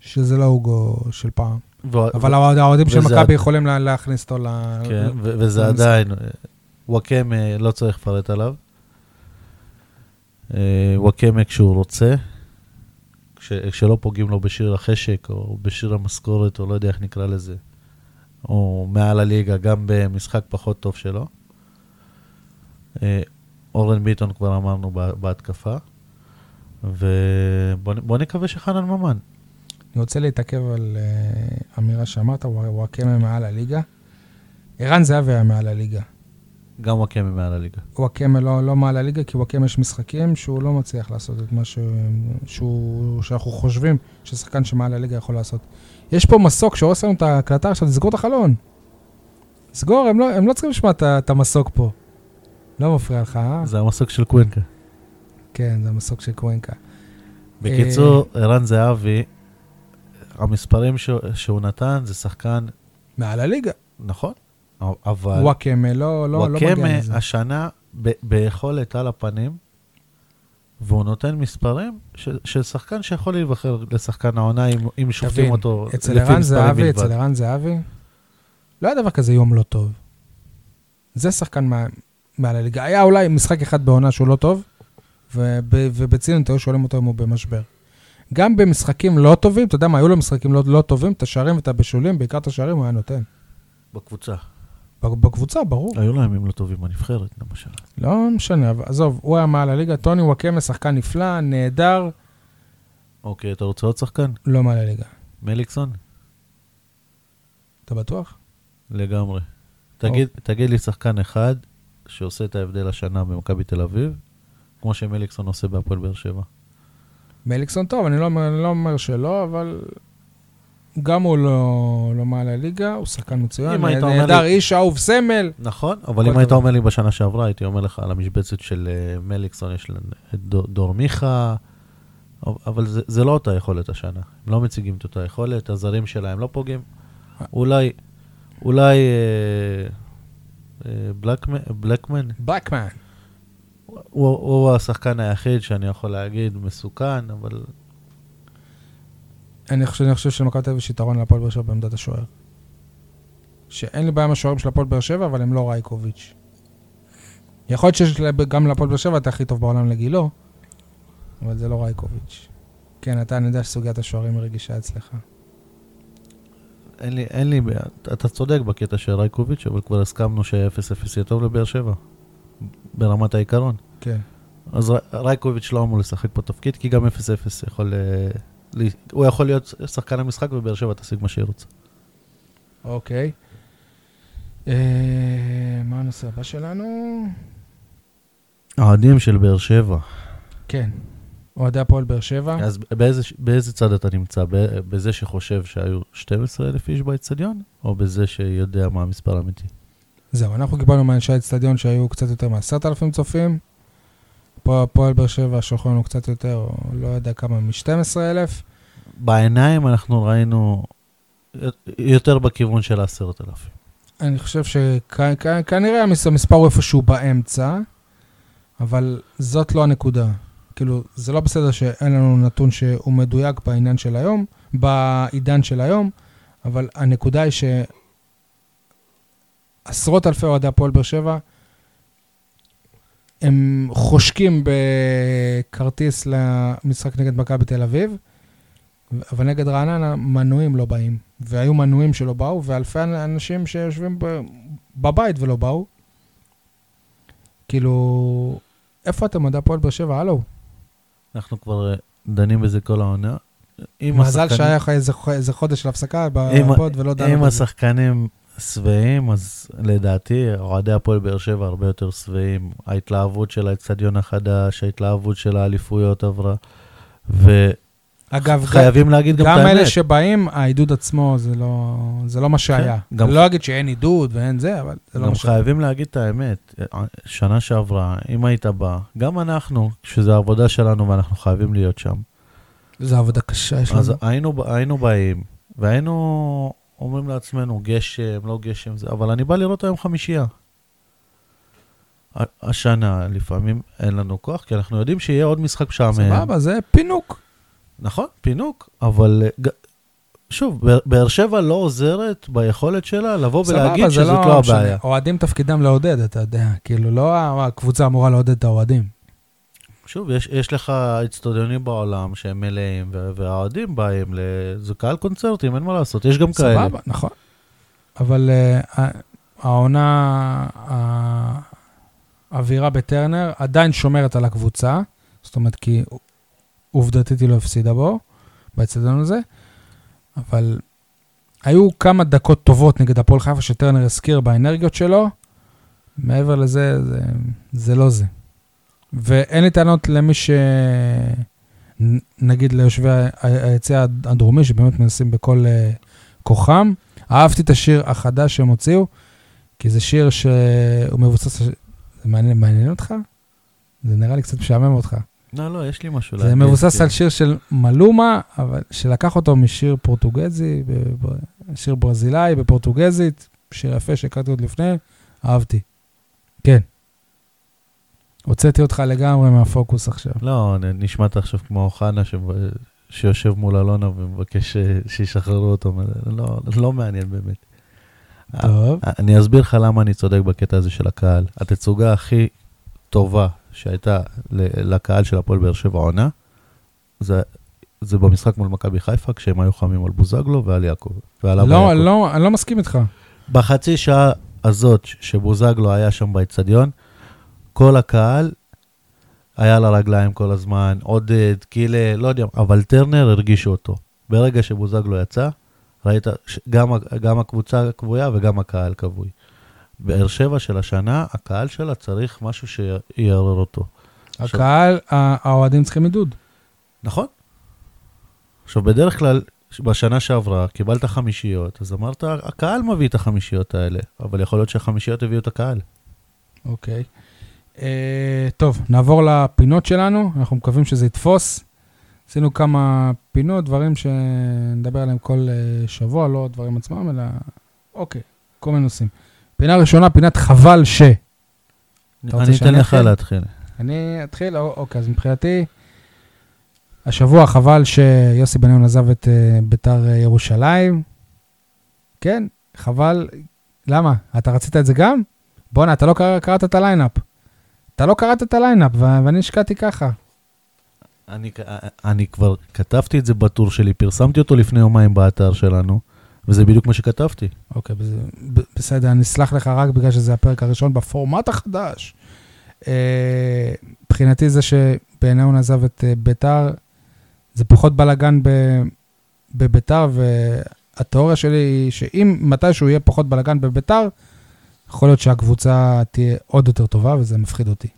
שזה לא אוגו של פעם. ו- אבל האוהד- האוהדים של מכבי יכולים לה- להכניס אותו ל... כן, ו- וזה. עדיין, אה, וואקמה, לא צריך לפרט עליו. אה, וואקמה כשהוא רוצה, כשלא פוגעים לו בשיר החשק, או בשיר המשכורת, או לא יודע איך נקרא לזה, או מעל הליגה, גם במשחק פחות טוב שלו. אה, אורן ביטון כבר אמרנו בה- בהתקפה, ובוא נקווה שחנן ממן. אני רוצה להתעכב על uh, אמירה שאמרת, ווא- וואקמה מעל הליגה. ערן זהבי היה מעל הליגה. גם וואקמה מעל הליגה. וואקמה לא, לא מעל הליגה, כי וואקמה יש משחקים שהוא לא מצליח לעשות את מה ש... שהוא... שאנחנו חושבים ששחקן שמעל הליגה יכול לעשות. יש פה מסוק שעושה לנו את ההקלטה עכשיו, תסגור את החלון. סגור, הם לא, הם לא צריכים לשמוע את את המסוק פה. לא מפריע לך, אה? זה המסוק של קווינקה. כן, זה המסוק של קוונקה. בקיצור, ערן זהבי, המספרים ש- שהוא נתן זה שחקן, מעל הליגה. נכון, אבל וואקמה לא, לא, לא מגיע וואקמה לזה. השנה ב- ביכולת על הפנים, והוא נותן מספרים של, של שחקן שיכול להיבחר לשחקן העונה אם, אם שופטים אותו אצל לפי ערן מספרים זהבי, בלבד. אצל ערן זהבי, לא היה דבר כזה יום לא טוב. זה שחקן מה, מעל הליגה. היה אולי משחק אחד בעונה שהוא לא טוב, וב, ובציניות היו שואלים אותו אם הוא במשבר. גם במשחקים לא טובים, אתה יודע מה, היו לו משחקים לא, לא טובים, את השערים ואת הבישולים, בעיקר את השערים הוא היה נותן. בקבוצה. בקבוצה, ברור. היו לו ימים לא טובים בנבחרת, למשל. לא משנה, אבל עזוב, הוא היה מעל הליגה. טוני וואקמה, שחקן נפלא, נהדר, אוקיי, אתה רוצה עוד שחקן? לא מעל הליגה. מליקסון? אתה בטוח? לגמרי. תגיד, תגיד לי שחקן אחד שעושה את ההבדל השנה במכבי תל אביב, כמו שמליקסון עושה בהפועל באר שבע. מליקסון טוב, אני לא, אני לא אומר שלא, אבל גם הוא לא, לא מעל הליגה, הוא שחקן מצוין. נהדר, איש אהוב סמל. נכון, אבל אם היית. אומר לי בשנה שעברה, הייתי אומר לך על המשבצת של אה, מליקסון, יש את דור- מיכה, אבל זה, זה לא אותה יכולת השנה. הם לא מציגים את אותה יכולת, הזרים שלהם לא פוגעים. אולי, אולי אה, אה, בלקמן, בלקמן בלקמן. הוא, הוא השחקן היחיד שאני יכול להגיד מסוכן, אבל אני חושב, אני חושב שלמכבי תל אביב יש יתרון להפועל באר שבע בעמדת השוער. שאין לי בעיה עם השוערים של הפועל באר שבע, אבל הם לא רייקוביץ'. יכול להיות שיש גם להפועל באר שבע את הכי טוב בעולם לגילו, אבל זה לא רייקוביץ'. כן, אתה, אני יודע שסוגיית השוערים היא רגישה אצלך. אין לי, אין לי. אתה צודק בקטע של רייקוביץ', אבל כבר הסכמנו ש-0-0 יהיה טוב לבאר שבע, ברמת העיקרון. כן. אז ר- רייקוביץ' לא אמור לשחק פה תפקיד, כי גם 0-0 יכול... אה, הוא יכול להיות שחקן המשחק, ובאר שבע תשיג מה שהיא רוצה. אוקיי. אה, מה הנושא הבא שלנו? האוהדים של באר שבע. כן. אוהדי הפועל באר שבע. אז באיזה, באיזה צד אתה נמצא? בזה שחושב שהיו 12,000 איש באצטדיון, או בזה שיודע מה המספר האמיתי? זהו, אנחנו קיבלנו מאנשי האצטדיון שהיו קצת יותר מ-10,000 צופים. פה הפועל באר שבע שלחו לנו קצת יותר, או לא יודע כמה, מ-12,000. בעיניים אנחנו ראינו יותר בכיוון של 10,000. אני חושב שכנראה המספר הוא איפשהו באמצע, אבל זאת לא הנקודה. כאילו, זה לא בסדר שאין לנו נתון שהוא מדויק בעניין של היום, בעידן של היום, אבל הנקודה היא שעשרות אלפי אוהדי הפועל באר שבע, הם חושקים בכרטיס למשחק נגד מכבי תל אביב, אבל נגד רעננה מנויים לא באים. והיו מנויים שלא באו, ואלפי אנשים שיושבים בבית ולא באו. כאילו, איפה אתם עד הפועל באר שבע? הלו. אנחנו כבר דנים בזה כל העונה. אם מזל השחקנים- שהיה לך איזה איזה חודש של הפסקה אם- בפוד ולא דנו אם בזה. השחקנים שבעים, אז לדעתי, אוהדי הפועל באר שבע הרבה יותר שבעים. ההתלהבות של האצטדיון החדש, ההתלהבות של האליפויות עברה. אגב, וחייבים להגיד גם את גם האמת. אלה שבאים, העידוד עצמו זה לא, זה לא מה שהיה. גם- לא אגיד שאין עידוד ואין זה, אבל זה לא גם מה שהיה. חייבים להגיד את האמת. שנה שעברה, אם היית בא, גם אנחנו, כשזו העבודה שלנו ואנחנו חייבים להיות שם, זו עבודה קשה יש אז לנו. היינו, היינו באים, והיינו אומרים לעצמנו, גשם, לא גשם, זה, אבל אני בא לראות היום חמישייה. השנה, לפעמים אין לנו כוח, כי אנחנו יודעים שיהיה עוד משחק משעמם. סבבה, זה פינוק. נכון, פינוק, אבל שוב, באר- שבע לא עוזרת ביכולת שלה לבוא ולהגיד סבבה, שזאת לא משנה. הבעיה. אוהדים תפקידם לעודד, אתה יודע. כאילו, לא הקבוצה אמורה לעודד את האוהדים. שוב, יש, יש לך אצטדיונים בעולם שהם מלאים, והאוהדים באים. זה קהל קונצרטים, אין מה לעשות, יש גם כאלה. סבבה, נכון. אבל uh, העונה, האווירה בטרנר עדיין שומרת על הקבוצה, זאת אומרת, כי עובדתית היא לא הפסידה בו, באצטדיון הזה, אבל היו כמה דקות טובות נגד הפועל חיפה שטרנר הזכיר באנרגיות שלו, מעבר לזה, זה, זה לא זה. ואין לי טענות למי ש... נגיד ליושבי היציע הדרומי, שבאמת מנסים בכל uh, כוחם. אהבתי את השיר החדש שהם הוציאו, כי זה שיר שהוא מבוסס... זה מעניין, מעניין אותך? זה נראה לי קצת משעמם אותך. לא, לא, יש לי משהו זה להגיד, מבוסס כן. על שיר של מלומה, אבל שלקח אותו משיר פורטוגזי, שיר ברזילאי בפורטוגזית, שיר יפה שהכרתי עוד לפני, אהבתי. כן. הוצאתי אותך לגמרי מהפוקוס עכשיו. לא, נשמעת עכשיו כמו אוחנה שמב- שיושב מול אלונה ומבקש ש- שישחררו אותו. לא, לא מעניין באמת. טוב. אני אסביר לך למה אני צודק בקטע הזה של הקהל. התצוגה הכי טובה שהייתה לקהל של הפועל באר שבע עונה, זה, זה במשחק מול מכבי חיפה, כשהם היו חמים על בוזגלו ועל יעקב. ועל לא, יעקב. לא, אני לא מסכים איתך. בחצי שעה הזאת ש- שבוזגלו היה שם באצטדיון, כל הקהל היה על הרגליים כל הזמן, עודד, קילה, לא יודע, אבל טרנר הרגישו אותו. ברגע שבוזגלו יצא, ראית גם, גם הקבוצה כבויה וגם הקהל כבוי. באר שבע של השנה, הקהל שלה צריך משהו שיערער אותו. עכשיו- הקהל, ה- האוהדים צריכים עידוד. נכון. עכשיו, בדרך כלל, בשנה שעברה קיבלת חמישיות, אז אמרת, הקהל מביא את החמישיות האלה, אבל יכול להיות שהחמישיות הביאו את הקהל. אוקיי. אה, טוב, נעבור לפינות שלנו, אנחנו מקווים שזה יתפוס. עשינו כמה פינות, דברים שנדבר עליהם כל אה, שבוע, לא דברים עצמם, אלא... אוקיי, כל מיני נושאים. פינה ראשונה, פינת חבל ש. אני אתן לך? להתחיל. אני אתחיל, אוקיי, אז מבחינתי, השבוע חבל שיוסי בניון עזב את אה, ביתר אה, ירושלים. כן, חבל. למה? אתה רצית את זה גם? בואנה, אתה לא קרא, קראת את הליינאפ. אתה לא קראת את ה lineup, ואני השקעתי ככה. אני, אני כבר כתבתי את זה בטור שלי, פרסמתי אותו לפני יומיים באתר שלנו, וזה בדיוק מה שכתבתי. אוקיי, ב- בסדר, אני אסלח לך רק בגלל שזה הפרק הראשון בפורמט החדש. אה, מבחינתי זה שבניון עזב את אה, ביתר, זה פחות בלאגן בביתר, והתיאוריה שלי היא שאם מתישהו יהיה פחות בלאגן בביתר, יכול להיות שהקבוצה תהיה עוד יותר טובה, וזה מפחיד אותי.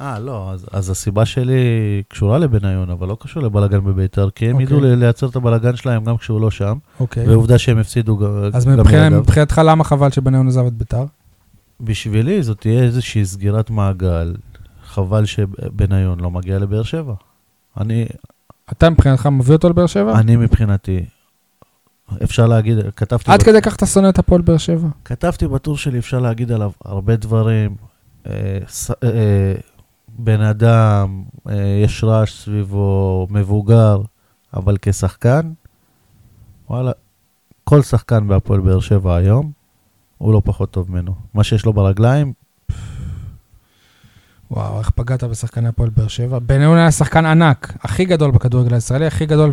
אה, לא, אז, אז הסיבה שלי קשורה לבניון, אבל לא קשור לבלאגן בביתר, כי הם אוקיי. ידעו ל- לייצר את הבלאגן שלהם גם כשהוא לא שם, אוקיי. ועובדה שהם הפסידו אז גם אגב. מבחינתך למה חבל שבניון עזב את ביתר? בשבילי זאת תהיה איזושהי סגירת מעגל, חבל שבניון לא מגיע לבאר שבע. אני, אתה מבחינתך מביא אותו לבאר שבע? אני מבחינתי, אפשר להגיד, כתבתי, עד בת- כדי כך אתה שונא את הפועל באר שבע? כתבתי בטור שלי, אפשר להגיד עליו הרבה דברים. אה, ס, אה, בן אדם, אה, יש רעש סביבו, מבוגר, אבל כשחקן, וואלה, כל שחקן בהפועל באר שבע היום, הוא לא פחות טוב ממנו. מה שיש לו ברגליים, וואו, איך פגעת בשחקני הפועל באר שבע. בניון היה שחקן ענק, הכי גדול בכדורגל הישראלי, הכי גדול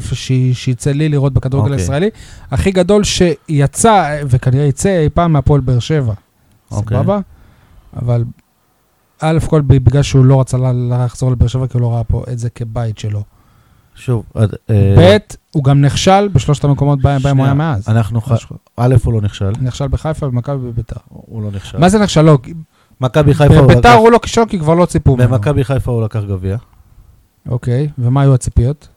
שיצא לי לראות בכדורגל אוקיי. הישראלי, הכי גדול שיצא, וכנראה יצא אי פעם מהפועל באר שבע. אוקיי. סבבה? אבל א' כל בגלל שהוא לא רצה לחזור לבאר שבע, כי הוא לא ראה פה את זה כבית שלו. שוב, אה, ב', הוא גם נכשל בשלושת המקומות בהם הוא היה מאז. אנחנו. א', הוא לא נכשל, נכשל בחיפה, במכבי ובביתר. הוא לא נכשל. מה זה נכשל? לא, מכבי חיפה הוא בביתר לקח, הוא לא כישלון כי כבר לא ציפו ממנו. במכבי חיפה הוא לקח גביע. אוקיי, ומה היו הציפיות?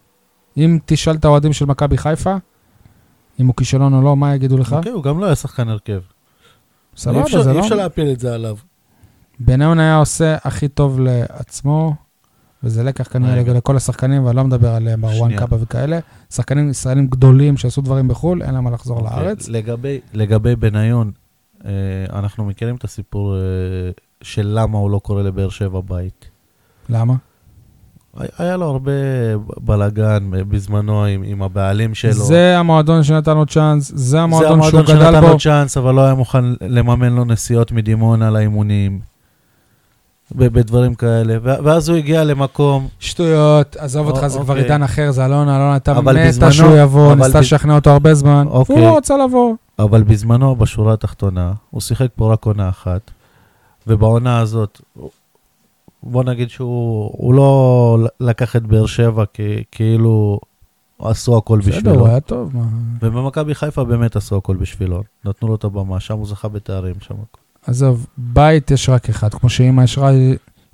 אם תשאל את האוהדים של מכבי חיפה, אם הוא כישלון או לא, מה יגידו לך? אוקיי, הוא גם לא היה שחקן הרכב. אי סבבה, זה אי לא... אפשר להפיל את זה עליו. בניון היה עושה הכי טוב לעצמו, וזה לקח כנראה. לכל השחקנים, ואני לא מדבר על אה, מרואן. קאבה וכאלה. שחקנים ישראלים גדולים שעשו דברים בחו"ל, אין להם מה לחזור אוקיי, לארץ. לגבי, בניון, אנחנו מכירים את הסיפור אה, של למה הוא לא קורא לבאר שבע בית. למה? היה- לו הרבה בלאגן אה, בזמנו עם, עם הבעלים שלו. זה המועדון שנתן לו צ'אנס, זה המועדון שהוא המועדון גדל שנתן בו. לו צ'אנס, אבל לא היה מוכן לממן לו נסיעות מדימונה לאימונים. בדברים כאלה, ואז הוא הגיע למקום, שטויות, עזוב או- אותך, זה כבר אוקיי. עידן אחר, זה אלונה, אלונה הייתה אבל מתה בזמנו- שהוא יבוא, ניסתה לשכנע אותו הרבה זמן. אוקיי. הוא לא רצה לבוא. אבל בזמנו, בשורה התחתונה, הוא שיחק פה רק עונה אחת, ובעונה הזאת, בוא נגיד שהוא הוא לא לקח את באר שבע כ- כאילו עשו הכל בסדר, בשבילו. הוא היה טוב. מה. ובמכבי חיפה באמת עשו הכל בשבילו. נתנו לו את הבמה, שם הוא זכה בתארים, שם הכל. עזוב, בית יש רק אחד, כמו שאמא יש, רק-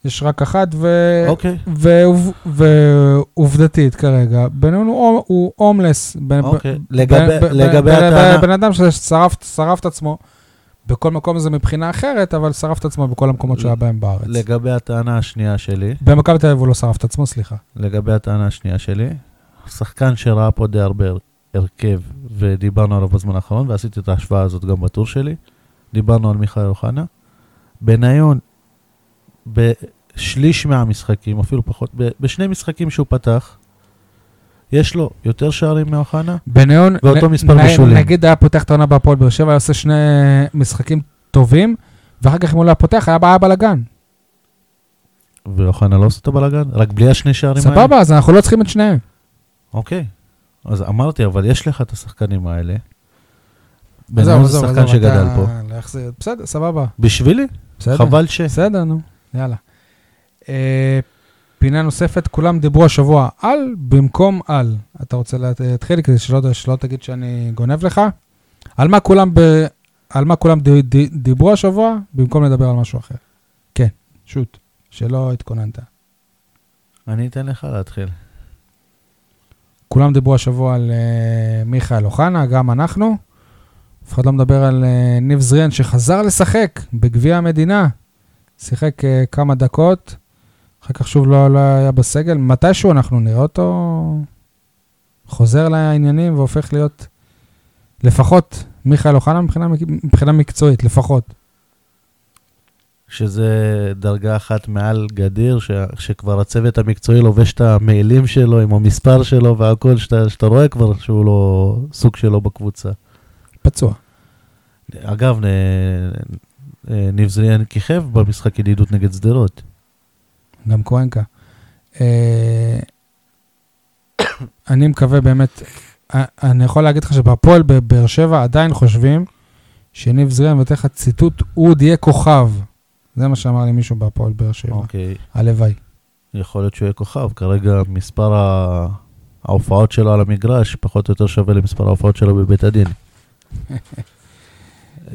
יש רק אחת, ו... אוקיי, ועוב- ועובדתית כרגע, בניון הוא, הוא הומלס. בן- אוקיי. לגבי- ב- ב- לגבי ב- הטענה- בן אדם ששרף שרף את עצמו, בכל מקום זה מבחינה אחרת, אבל שרף את עצמו בכל המקומות שהיה בהם בארץ. לגבי הטענה השנייה שלי, במכבי תל אביב הוא לא שרף את עצמו, סליחה. לגבי הטענה השנייה שלי, שחקן שראה פה די הרבה הר- הרכב, ודיברנו עליו בזמן האחרון, ועשיתי את ההשוואה הזאת גם בטור שלי, דיברנו על מיכאל אוחנה. בניון, בשליש מהמשחקים, אפילו פחות, בשני משחקים שהוא פתח, יש לו יותר שערים מאוחנה, בניון, ואותו נ- מספר נ- בישולים. נגיד היה פותח את העונה בהפועל באר שבע, היה עושה שני משחקים טובים, ואחר כך אם הוא לא היה פותח, היה היה בלאגן. ואוחנה לא עושה את הבלאגן, רק בלי השני שערים האלה. סבבה, אז אנחנו לא צריכים את שניהם. אוקיי, אז אמרתי, אבל יש לך את השחקנים האלה. בניון זה שחקן שגדל פה. בסדר, סבבה. בשבילי, בסדר. חבל ש... בסדר, נו, יאללה. אה, פינה נוספת, כולם דיברו השבוע על במקום על. אתה רוצה להתחיל כדי שלא, שלא תגיד שאני גונב לך? על מה כולם, ב, על מה כולם ד, ד, דיברו השבוע, במקום לדבר על משהו אחר. כן, שוט, שלא התכוננת. אני אתן לך להתחיל. כולם דיברו השבוע על uh, מיכאל אוחנה, גם אנחנו. אף אחד לא מדבר על uh, ניב זריאן שחזר לשחק בגביע המדינה. שיחק uh, כמה דקות, אחר כך שוב לא, לא היה בסגל. מתישהו אנחנו נראה אותו חוזר לעניינים והופך להיות לפחות מיכאל אוחנה מבחינה, מבחינה מקצועית, לפחות. שזה דרגה אחת מעל גדיר, ש... שכבר הצוות המקצועי לובש את המעילים שלו עם המספר שלו והכל, שאתה, שאתה רואה כבר שהוא לא סוג שלו בקבוצה. פצוע. אגב. אה, ניב זריאן כיכב במשחק ידידות נגד שדרות. גם קוונקה. אה, אני מקווה באמת, אה, אני יכול להגיד לך שבהפועל בבאר שבע עדיין חושבים שניב זריאן, ואתן לך ציטוט, הוא עוד יהיה כוכב. זה מה שאמר לי מישהו בהפועל באר שבע. אוקיי, הלוואי. יכול להיות שהוא יהיה כוכב. כרגע מספר ה... ההופעות שלו על המגרש פחות או יותר שווה למספר ההופעות שלו בבית הדין. אה,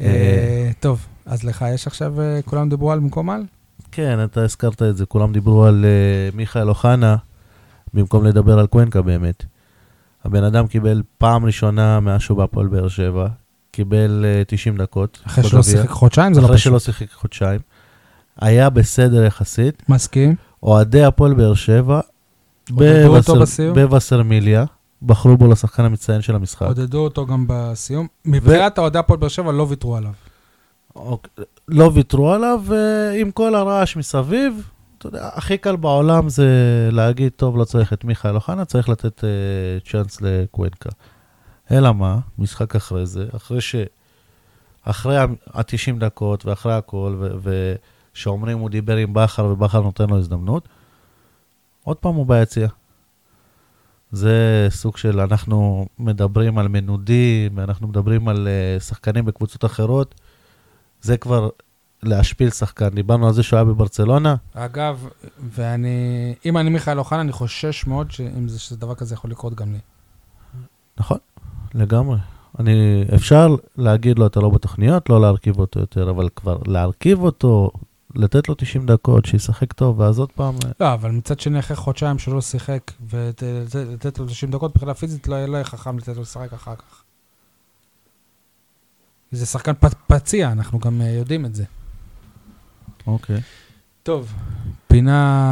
אה, טוב, אז לך יש עכשיו, אה, כולם דיברו על במקום על? כן, אתה הזכרת את זה, כולם דיברו על uh, מיכאל אוחנה, במקום לדבר על קוונקה באמת. הבן אדם קיבל פעם ראשונה מאז שהוא בהפועל באר שבע, קיבל uh, 90 דקות. אחרי שלא. שיחק חודשיים זה לא אחרי פשוט. שלא שיחק חודשיים. היה בסדר יחסית. מסכים. אוהדי הפועל באר שבע? בווסרמיליה, בחרו בו לשחקן המצטיין של המשחק. עודדו אותו גם בסיום. מבחינת אוהדי הפועל באר שבע לא ויתרו עליו. אוקיי, לא ויתרו עליו, ועם כל הרעש מסביב, אתה יודע, הכי קל בעולם זה להגיד, טוב, לא צריך את מיכאל אוחנה, צריך לתת uh, צ'אנס לקוונקה. אלא מה, משחק אחרי זה, אחרי ש... אחרי ה-90 דקות ואחרי הכל, ושאומרים הוא דיבר עם בכר ובכר נותן לו הזדמנות, עוד פעם הוא ביציע. זה סוג של, אנחנו מדברים על מנודים, אנחנו מדברים על uh, שחקנים בקבוצות אחרות, זה כבר להשפיל שחקן. דיברנו על זה שהוא היה בברצלונה, אגב, ואני, אם אני מיכאל אוחנה, אני חושש מאוד שאם זה שדבר כזה יכול לקרות גם לי. נכון, לגמרי. אני, אפשר להגיד לו, אתה לא בתוכניות, לא להרכיב אותו יותר, אבל כבר להרכיב אותו, לתת לו 90 דקות, שישחק טוב, ואז עוד פעם... לא, אבל מצד שני, אחרי חודשיים שהוא לא שיחק, ולתת לו 90 דקות, מבחינה פיזית לא לא יהיה חכם לתת לו לשחק אחר כך. זה שחקן פ- פציע, אנחנו גם אה, יודעים את זה. אוקיי. טוב, פינה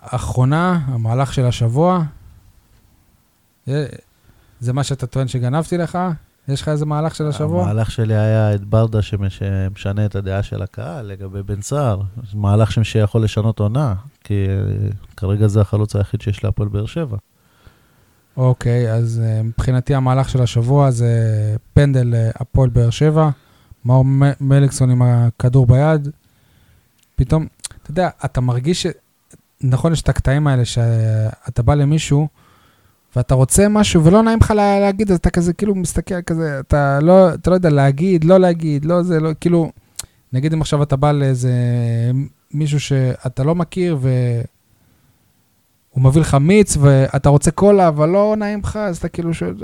אחרונה, המהלך של השבוע. אה, זה מה שאתה טוען שגנבתי לך? יש לך איזה מהלך של השבוע? המהלך שלי היה את ברדה שמש- שמשנה את הדעה של הקהל לגבי בן סער. זה מהלך שיכול לשנות עונה, כי אה, כרגע זה החלוץ היחיד שיש להפועל באר שבע. אוקיי, אז uh, מבחינתי המהלך של השבוע זה פנדל uh, הפועל באר שבע, מאור מליקסון עם הכדור ביד. פתאום, אתה יודע, אתה מרגיש ש... נכון, יש את הקטעים האלה שאתה בא למישהו ואתה רוצה משהו ולא נעים לך לה, להגיד, אז אתה כזה כאילו מסתכל כזה, אתה לא, אתה לא יודע להגיד, לא להגיד, לא זה, לא, כאילו, נגיד אם עכשיו אתה בא לאיזה מישהו שאתה לא מכיר ו... הוא מביא לך מיץ ואתה רוצה קולה, אבל לא נעים לך, אז אתה כאילו שואל,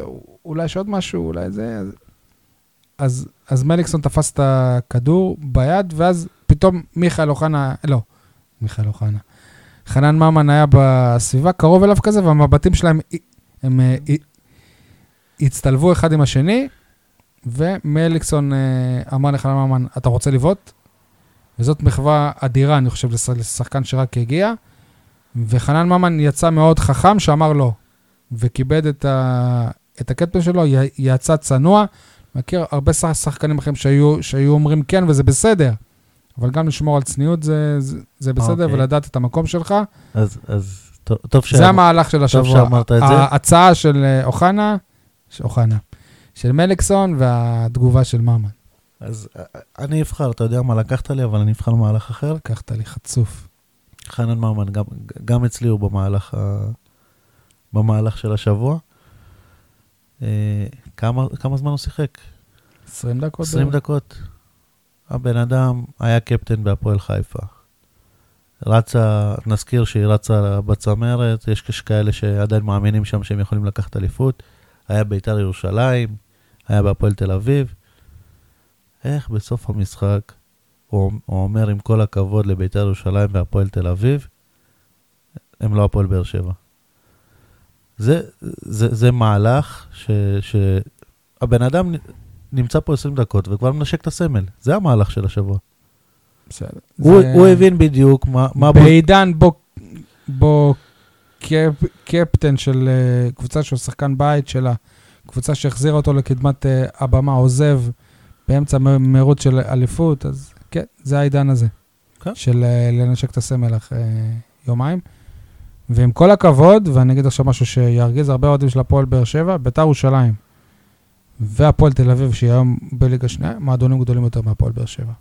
אולי יש עוד משהו, אולי זה... אז... אז, אז מליקסון תפס את הכדור ביד, ואז פתאום מיכאל אוחנה, לא, מיכאל אוחנה. חנן ממן היה בסביבה, קרוב אליו כזה, והמבטים שלהם, הם, הם הצטלבו אחד עם השני, ומליקסון אה, אמר לחנן ממן, אתה רוצה לבעוט? וזאת מחווה אדירה, אני חושב, לשחקן שרק הגיע. וחנן ממן יצא מאוד חכם, שאמר לא, וכיבד את, ה... את הקפטן שלו, י... יצא צנוע. מכיר הרבה שחקנים אחרים שהיו, שהיו אומרים כן, וזה בסדר. אבל גם לשמור על צניעות זה, זה, זה בסדר. אוקיי. ולדעת את המקום שלך. אז, אז טוב, טוב ש... זה המהלך של השבוע. טוב שאמרת את זה. ההצעה של אה, אוחנה, אוחנה, של מליקסון והתגובה של ממן. אז אה, אני אבחר, אתה יודע מה לקחת לי, אבל אני אבחר מהלך אחר. לקחת לי חצוף. חנן ממן, גם, גם אצלי הוא במהלך, ה, במהלך של השבוע. אה, כמה, כמה זמן הוא שיחק? 20 דקות. 20 דקות. הבן אדם היה קפטן בהפועל חיפה. רצה, נזכיר שהיא רצה בצמרת, יש כאלה שעדיין מאמינים שם שהם יכולים לקחת אליפות. היה בית"ר ירושלים, היה בהפועל תל אביב. איך בסוף המשחק הוא, הוא אומר, עם כל הכבוד לבית"ר ירושלים והפועל תל אביב, הם לא הפועל באר שבע. זה, זה, זה מהלך ש, שהבן אדם נמצא פה 20 דקות וכבר מנשק את הסמל. זה המהלך של השבוע. בסדר. הוא, זה... הוא הבין בדיוק מה... מה בעידן בו, בו קפ, קפטן של uh, קבוצה של שחקן בית שלה, קבוצה שהחזירה אותו לקדמת uh, הבמה, עוזב באמצע מרוץ של אליפות, אז כן, זה העידן הזה. כן. של uh, לנשק את הסמל אחרי יומיים. ועם כל הכבוד, ואני אגיד עכשיו משהו שירגיז הרבה אוהדים של הפועל באר שבע, ביתר ירושלים והפועל תל אביב, שהיא היום בליגה שנייה, מועדונים גדולים יותר מהפועל באר שבע.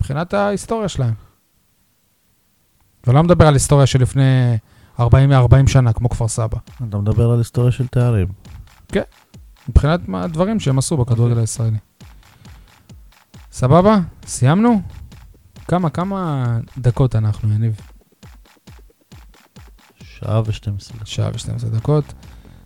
מבחינת ההיסטוריה שלהם. ולא מדבר על היסטוריה של לפני 40 40 שנה, כמו כפר סבא. אתה מדבר על היסטוריה של תארים. כן, מבחינת הדברים שהם עשו בכדורגל הישראלי. סבבה? סיימנו? כמה, כמה דקות אנחנו, יניב? שעה ו-12 דקות. שעה ו-12 דקות.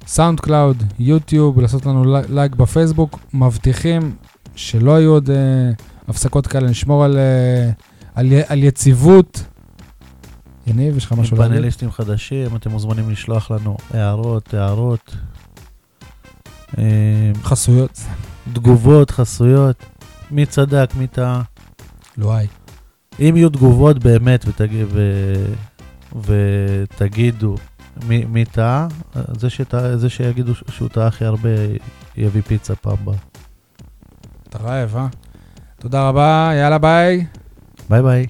סאונד קלאוד, יוטיוב, לעשות לנו לייק בפייסבוק. מבטיחים שלא יהיו עוד אה, הפסקות כאלה, נשמור על, אה, על, על יציבות. יניב, יש לך משהו להגיד? פאנליסטים חדשים, אתם מוזמנים לשלוח לנו הערות, הערות. אה, חסויות. תגובות, חסויות. מי צדק, מי טעה. לואי. אם יהיו תגובות באמת ותגיד, ו... ותגידו מי, מי טעה, זה, שטע, זה שיגידו שהוא טעה הכי הרבה יביא פיצה פעם הבאה. אתה רעב, אה? תודה רבה, יאללה ביי. ביי ביי.